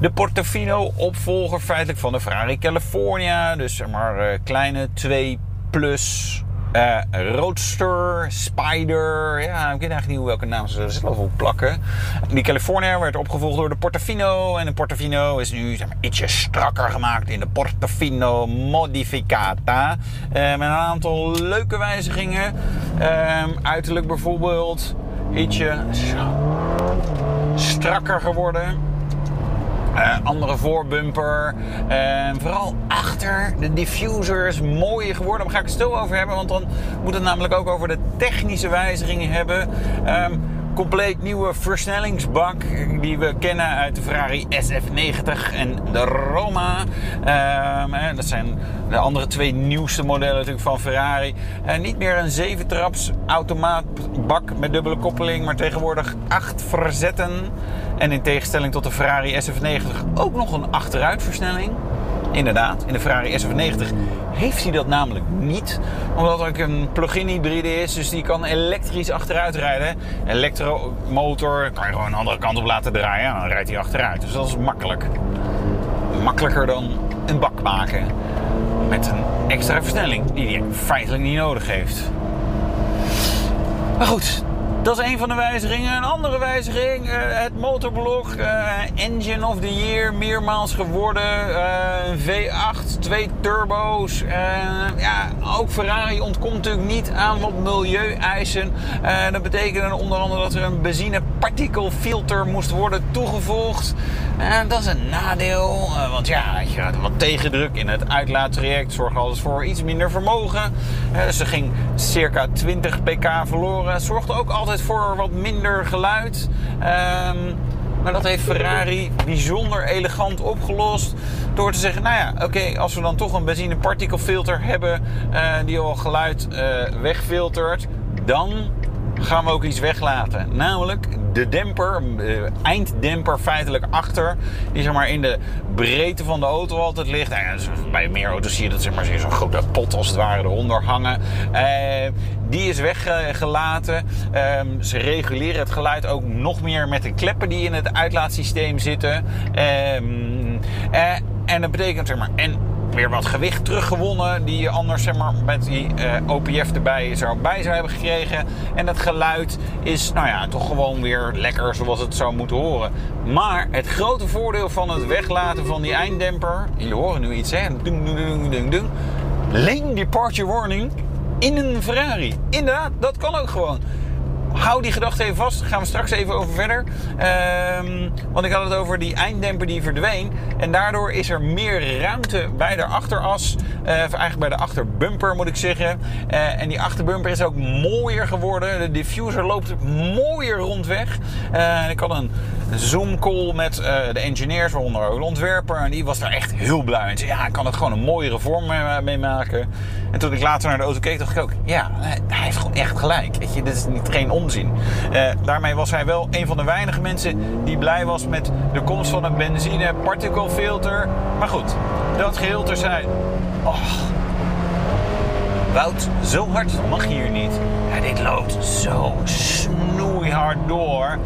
S5: de Portofino opvolger feitelijk van de Ferrari California. Dus zeg maar eh, kleine 2 plus eh, Roadster, Spider. Ja, ik weet eigenlijk niet hoe welke naam ze er zelf op plakken. Die California werd opgevolgd door de Portofino. En de Portofino is nu zeg maar, ietsje strakker gemaakt in de Portofino Modificata. Eh, met een aantal leuke wijzigingen. Ehm, uiterlijk bijvoorbeeld ietsje strakker geworden. Eh, andere voorbumper. En vooral achter de diffuser is mooier geworden. Daar ga ik het stil over hebben. Want dan moet het namelijk ook over de technische wijzigingen hebben. Ehm, compleet nieuwe versnellingsbak. Die we kennen uit de Ferrari SF90 en de Roma. Ehm, dat zijn de andere twee nieuwste modellen natuurlijk van Ferrari. En niet meer een 7-traps automaatbak met dubbele koppeling. Maar tegenwoordig 8 verzetten. En in tegenstelling tot de Ferrari SF90 ook nog een achteruitversnelling. Inderdaad, in de Ferrari SF90 heeft hij dat namelijk niet. Omdat het ook een plug-in hybride is, dus die kan elektrisch achteruit rijden. Elektromotor kan je gewoon een andere kant op laten draaien en dan rijdt hij achteruit. Dus dat is makkelijk. Makkelijker dan een bak maken met een extra versnelling die hij feitelijk niet nodig heeft. Maar goed, dat is een van de wijzigingen. Een andere wijziging, eh, het motorblok. eh, engine of the Year, meermaals geworden. eh, een V8, twee turbo's. Eh, ja, ook Ferrari ontkomt natuurlijk niet aan wat milieueisen. Eh, dat betekende onder andere dat er een benzinepartikelfilter moest worden toegevoegd. Eh, dat is een nadeel, eh, want ja, je wat tegendruk in het uitlaattraject zorgt altijd voor iets minder vermogen. Eh, dus er ging circa 20 pk verloren. Zorgde ook altijd voor wat minder geluid. Ehm, maar dat heeft Ferrari bijzonder elegant opgelost. Door te zeggen, nou ja, oké, als we dan toch een benzinepartikelfilter hebben... eh, die al geluid eh, wegfiltert, dan gaan we ook iets weglaten. Namelijk de demper, de einddemper feitelijk achter. Die zeg maar in de breedte van de auto altijd ligt. Nou dus bij meer auto's zie je dat zeg maar, zo'n grote pot als het ware eronder hangen. Eh, die is weggelaten. Ehm, ze reguleren het geluid ook nog meer met de kleppen die in het uitlaatsysteem zitten. Ehm, eh, en dat betekent zeg maar... En weer wat gewicht teruggewonnen. Die je anders zeg maar, met die uh, OPF erbij zou bij zou hebben gekregen. En het geluid is nou ja, toch gewoon weer lekker zoals het zou moeten horen. Maar het grote voordeel van het weglaten van die einddemper. Jullie horen nu iets hè. Dung, dung, dung, departure warning in een Ferrari. Inderdaad, dat kan ook gewoon hou die gedachte even vast. Daar gaan we straks even over verder. Ehm, want ik had het over die einddemper die verdween. En daardoor is er meer ruimte bij de achteras. Uh, eigenlijk bij de achterbumper moet ik zeggen. Uh, en die achterbumper is ook mooier geworden. De diffuser loopt mooier rondweg. Uh, ik had een Zoom call met de engineers, waaronder ook de ontwerper. En die was daar echt heel blij mee. Ja, ik kan het gewoon een mooiere vorm mee maken. En toen ik later naar de auto keek, dacht ik ook... Ja, hij heeft gewoon echt gelijk. Weet je, dit is niet, geen Uh, daarmee was hij wel een van de weinige mensen die blij was met de komst van een benzine filter. Maar goed, dat geheel terzijde. Oh. Wout, zo hard mag hier niet. Ja, dit loopt zo snoeihard door.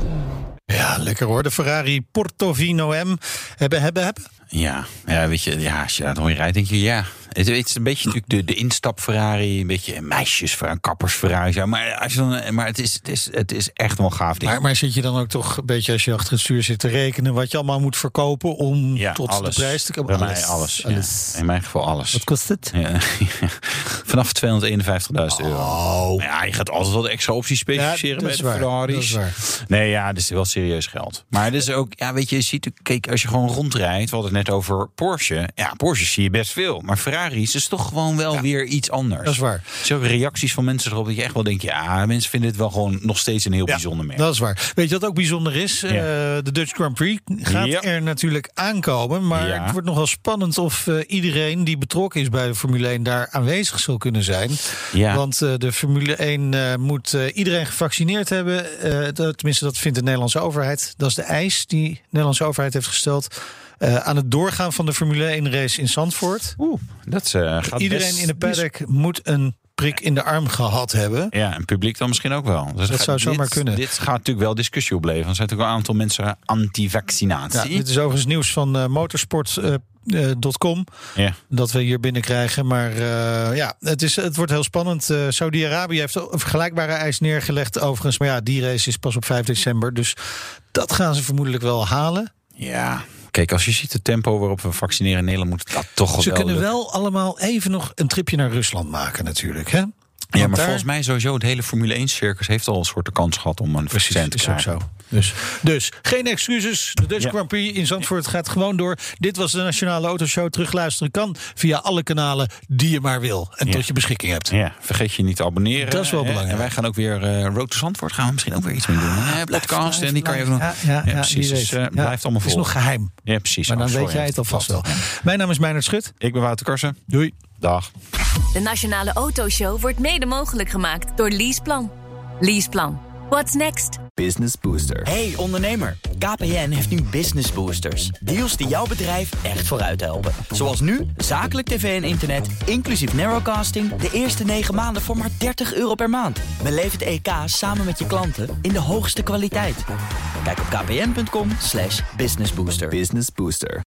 S4: Ja, lekker hoor. De Ferrari Portofino M. Hebben, hebben, hebben.
S13: Ja, ja, weet je, ja, als je daar rijdt, denk je ja. Het, is een beetje natuurlijk de, de instap Ferrari, een beetje meisjes een kappers Ferrari. Ja, maar als je dan, maar het is, het is, het is echt wel gaaf.
S4: Maar, maar zit je dan ook toch een beetje als je achter het stuur zit te rekenen wat je allemaal moet verkopen om tot
S13: alles.
S4: de prijs te komen?
S13: Bij alles. mij alles. alles. Ja. In mijn geval alles.
S4: Wat kost het?
S13: Ja. Vanaf 251.000 euro. Oh. Ja, je gaat altijd wat extra opties specificeren bij de Ferraris. Nee, ja, dat is wel serieus geld. Maar het is ook, ja, weet je, je ziet, kijk, als je gewoon rondrijdt, we hadden het net over Porsche. Ja, Porsche zie je best veel. Maar Is toch gewoon wel weer iets anders.
S4: Dat is waar.
S13: Zo reacties van mensen erop dat je echt wel denkt, ja, mensen vinden het wel gewoon nog steeds een heel bijzonder merk.
S4: Dat is waar. Weet je wat ook bijzonder is? Uh, de Dutch Grand Prix gaat er natuurlijk aankomen. Maar het wordt nogal spannend of uh, iedereen die betrokken is bij de Formule 1 daar aanwezig zal kunnen zijn. Want uh, de Formule 1 moet iedereen gevaccineerd hebben. tenminste, dat vindt de Nederlandse overheid. Dat is de eis die de Nederlandse overheid heeft gesteld. Uh, aan het doorgaan van de Formule 1 race in Zandvoort.
S13: Oeh, dat uh, gaat
S4: Iedereen in de paddock moet een prik in de arm gehad hebben.
S13: Ja, en publiek dan misschien ook wel.
S4: Dus dat zou zomaar kunnen.
S13: Dit gaat natuurlijk wel discussie opleveren. Er zijn natuurlijk een aantal mensen anti-vaccinatie.
S4: Ja, dit is overigens nieuws van uh, motorsport.com. ja. Dat we hier binnenkrijgen. Maar uh, ja, het, is, het wordt heel spannend. Uh, Saudi-Arabië heeft een vergelijkbare eis neergelegd overigens. Maar ja, die race is pas op 5 december. Dus dat gaan ze vermoedelijk wel halen.
S13: Ja, Kijk, als je ziet het tempo waarop we vaccineren in Nederland, moet dat toch
S4: Ze
S13: wel
S4: kunnen wel allemaal even nog een tripje naar Rusland maken, natuurlijk. Hè?
S13: Ja, maar volgens mij sowieso het hele Formule 1-circus heeft al een soort de kans gehad om een vaccin te krijgen.
S4: Is ook zo. Dus, dus geen excuses. De Dutch Grand Prix in Zandvoort gaat gewoon door. Dit was de Nationale Autoshow. Terugluisteren kan via alle kanalen die je maar wil. En tot je beschikking hebt.
S13: Ja, vergeet je niet te abonneren.
S4: Dat is wel belangrijk.
S13: En wij gaan ook weer uh, Road to Zandvoort. Gaan we misschien ook weer iets mee doen. Uh, podcast. en die kan je ook nog. Ja, ja, ja precies. Dus, uh, blijft allemaal vol.
S4: Het is nog geheim.
S13: Ja, precies.
S4: Maar dan weet jij het alvast wel. Mijn naam is Meijnerd Schut.
S13: Ik ben Wouter Karsen.
S4: Doei.
S13: Dag.
S3: De Nationale Autoshow wordt mede mogelijk gemaakt door Leaseplan. Leaseplan. What's next?
S2: Business Booster. Hey ondernemer, KPN heeft nu Business Boosters. Deals die jouw bedrijf echt vooruit helpen. Zoals nu, zakelijk tv en internet, inclusief narrowcasting... de eerste 9 maanden voor maar 30 euro per maand. Beleef het EK samen met je klanten in de hoogste kwaliteit. Kijk op kpn.com businessbooster. Business Booster.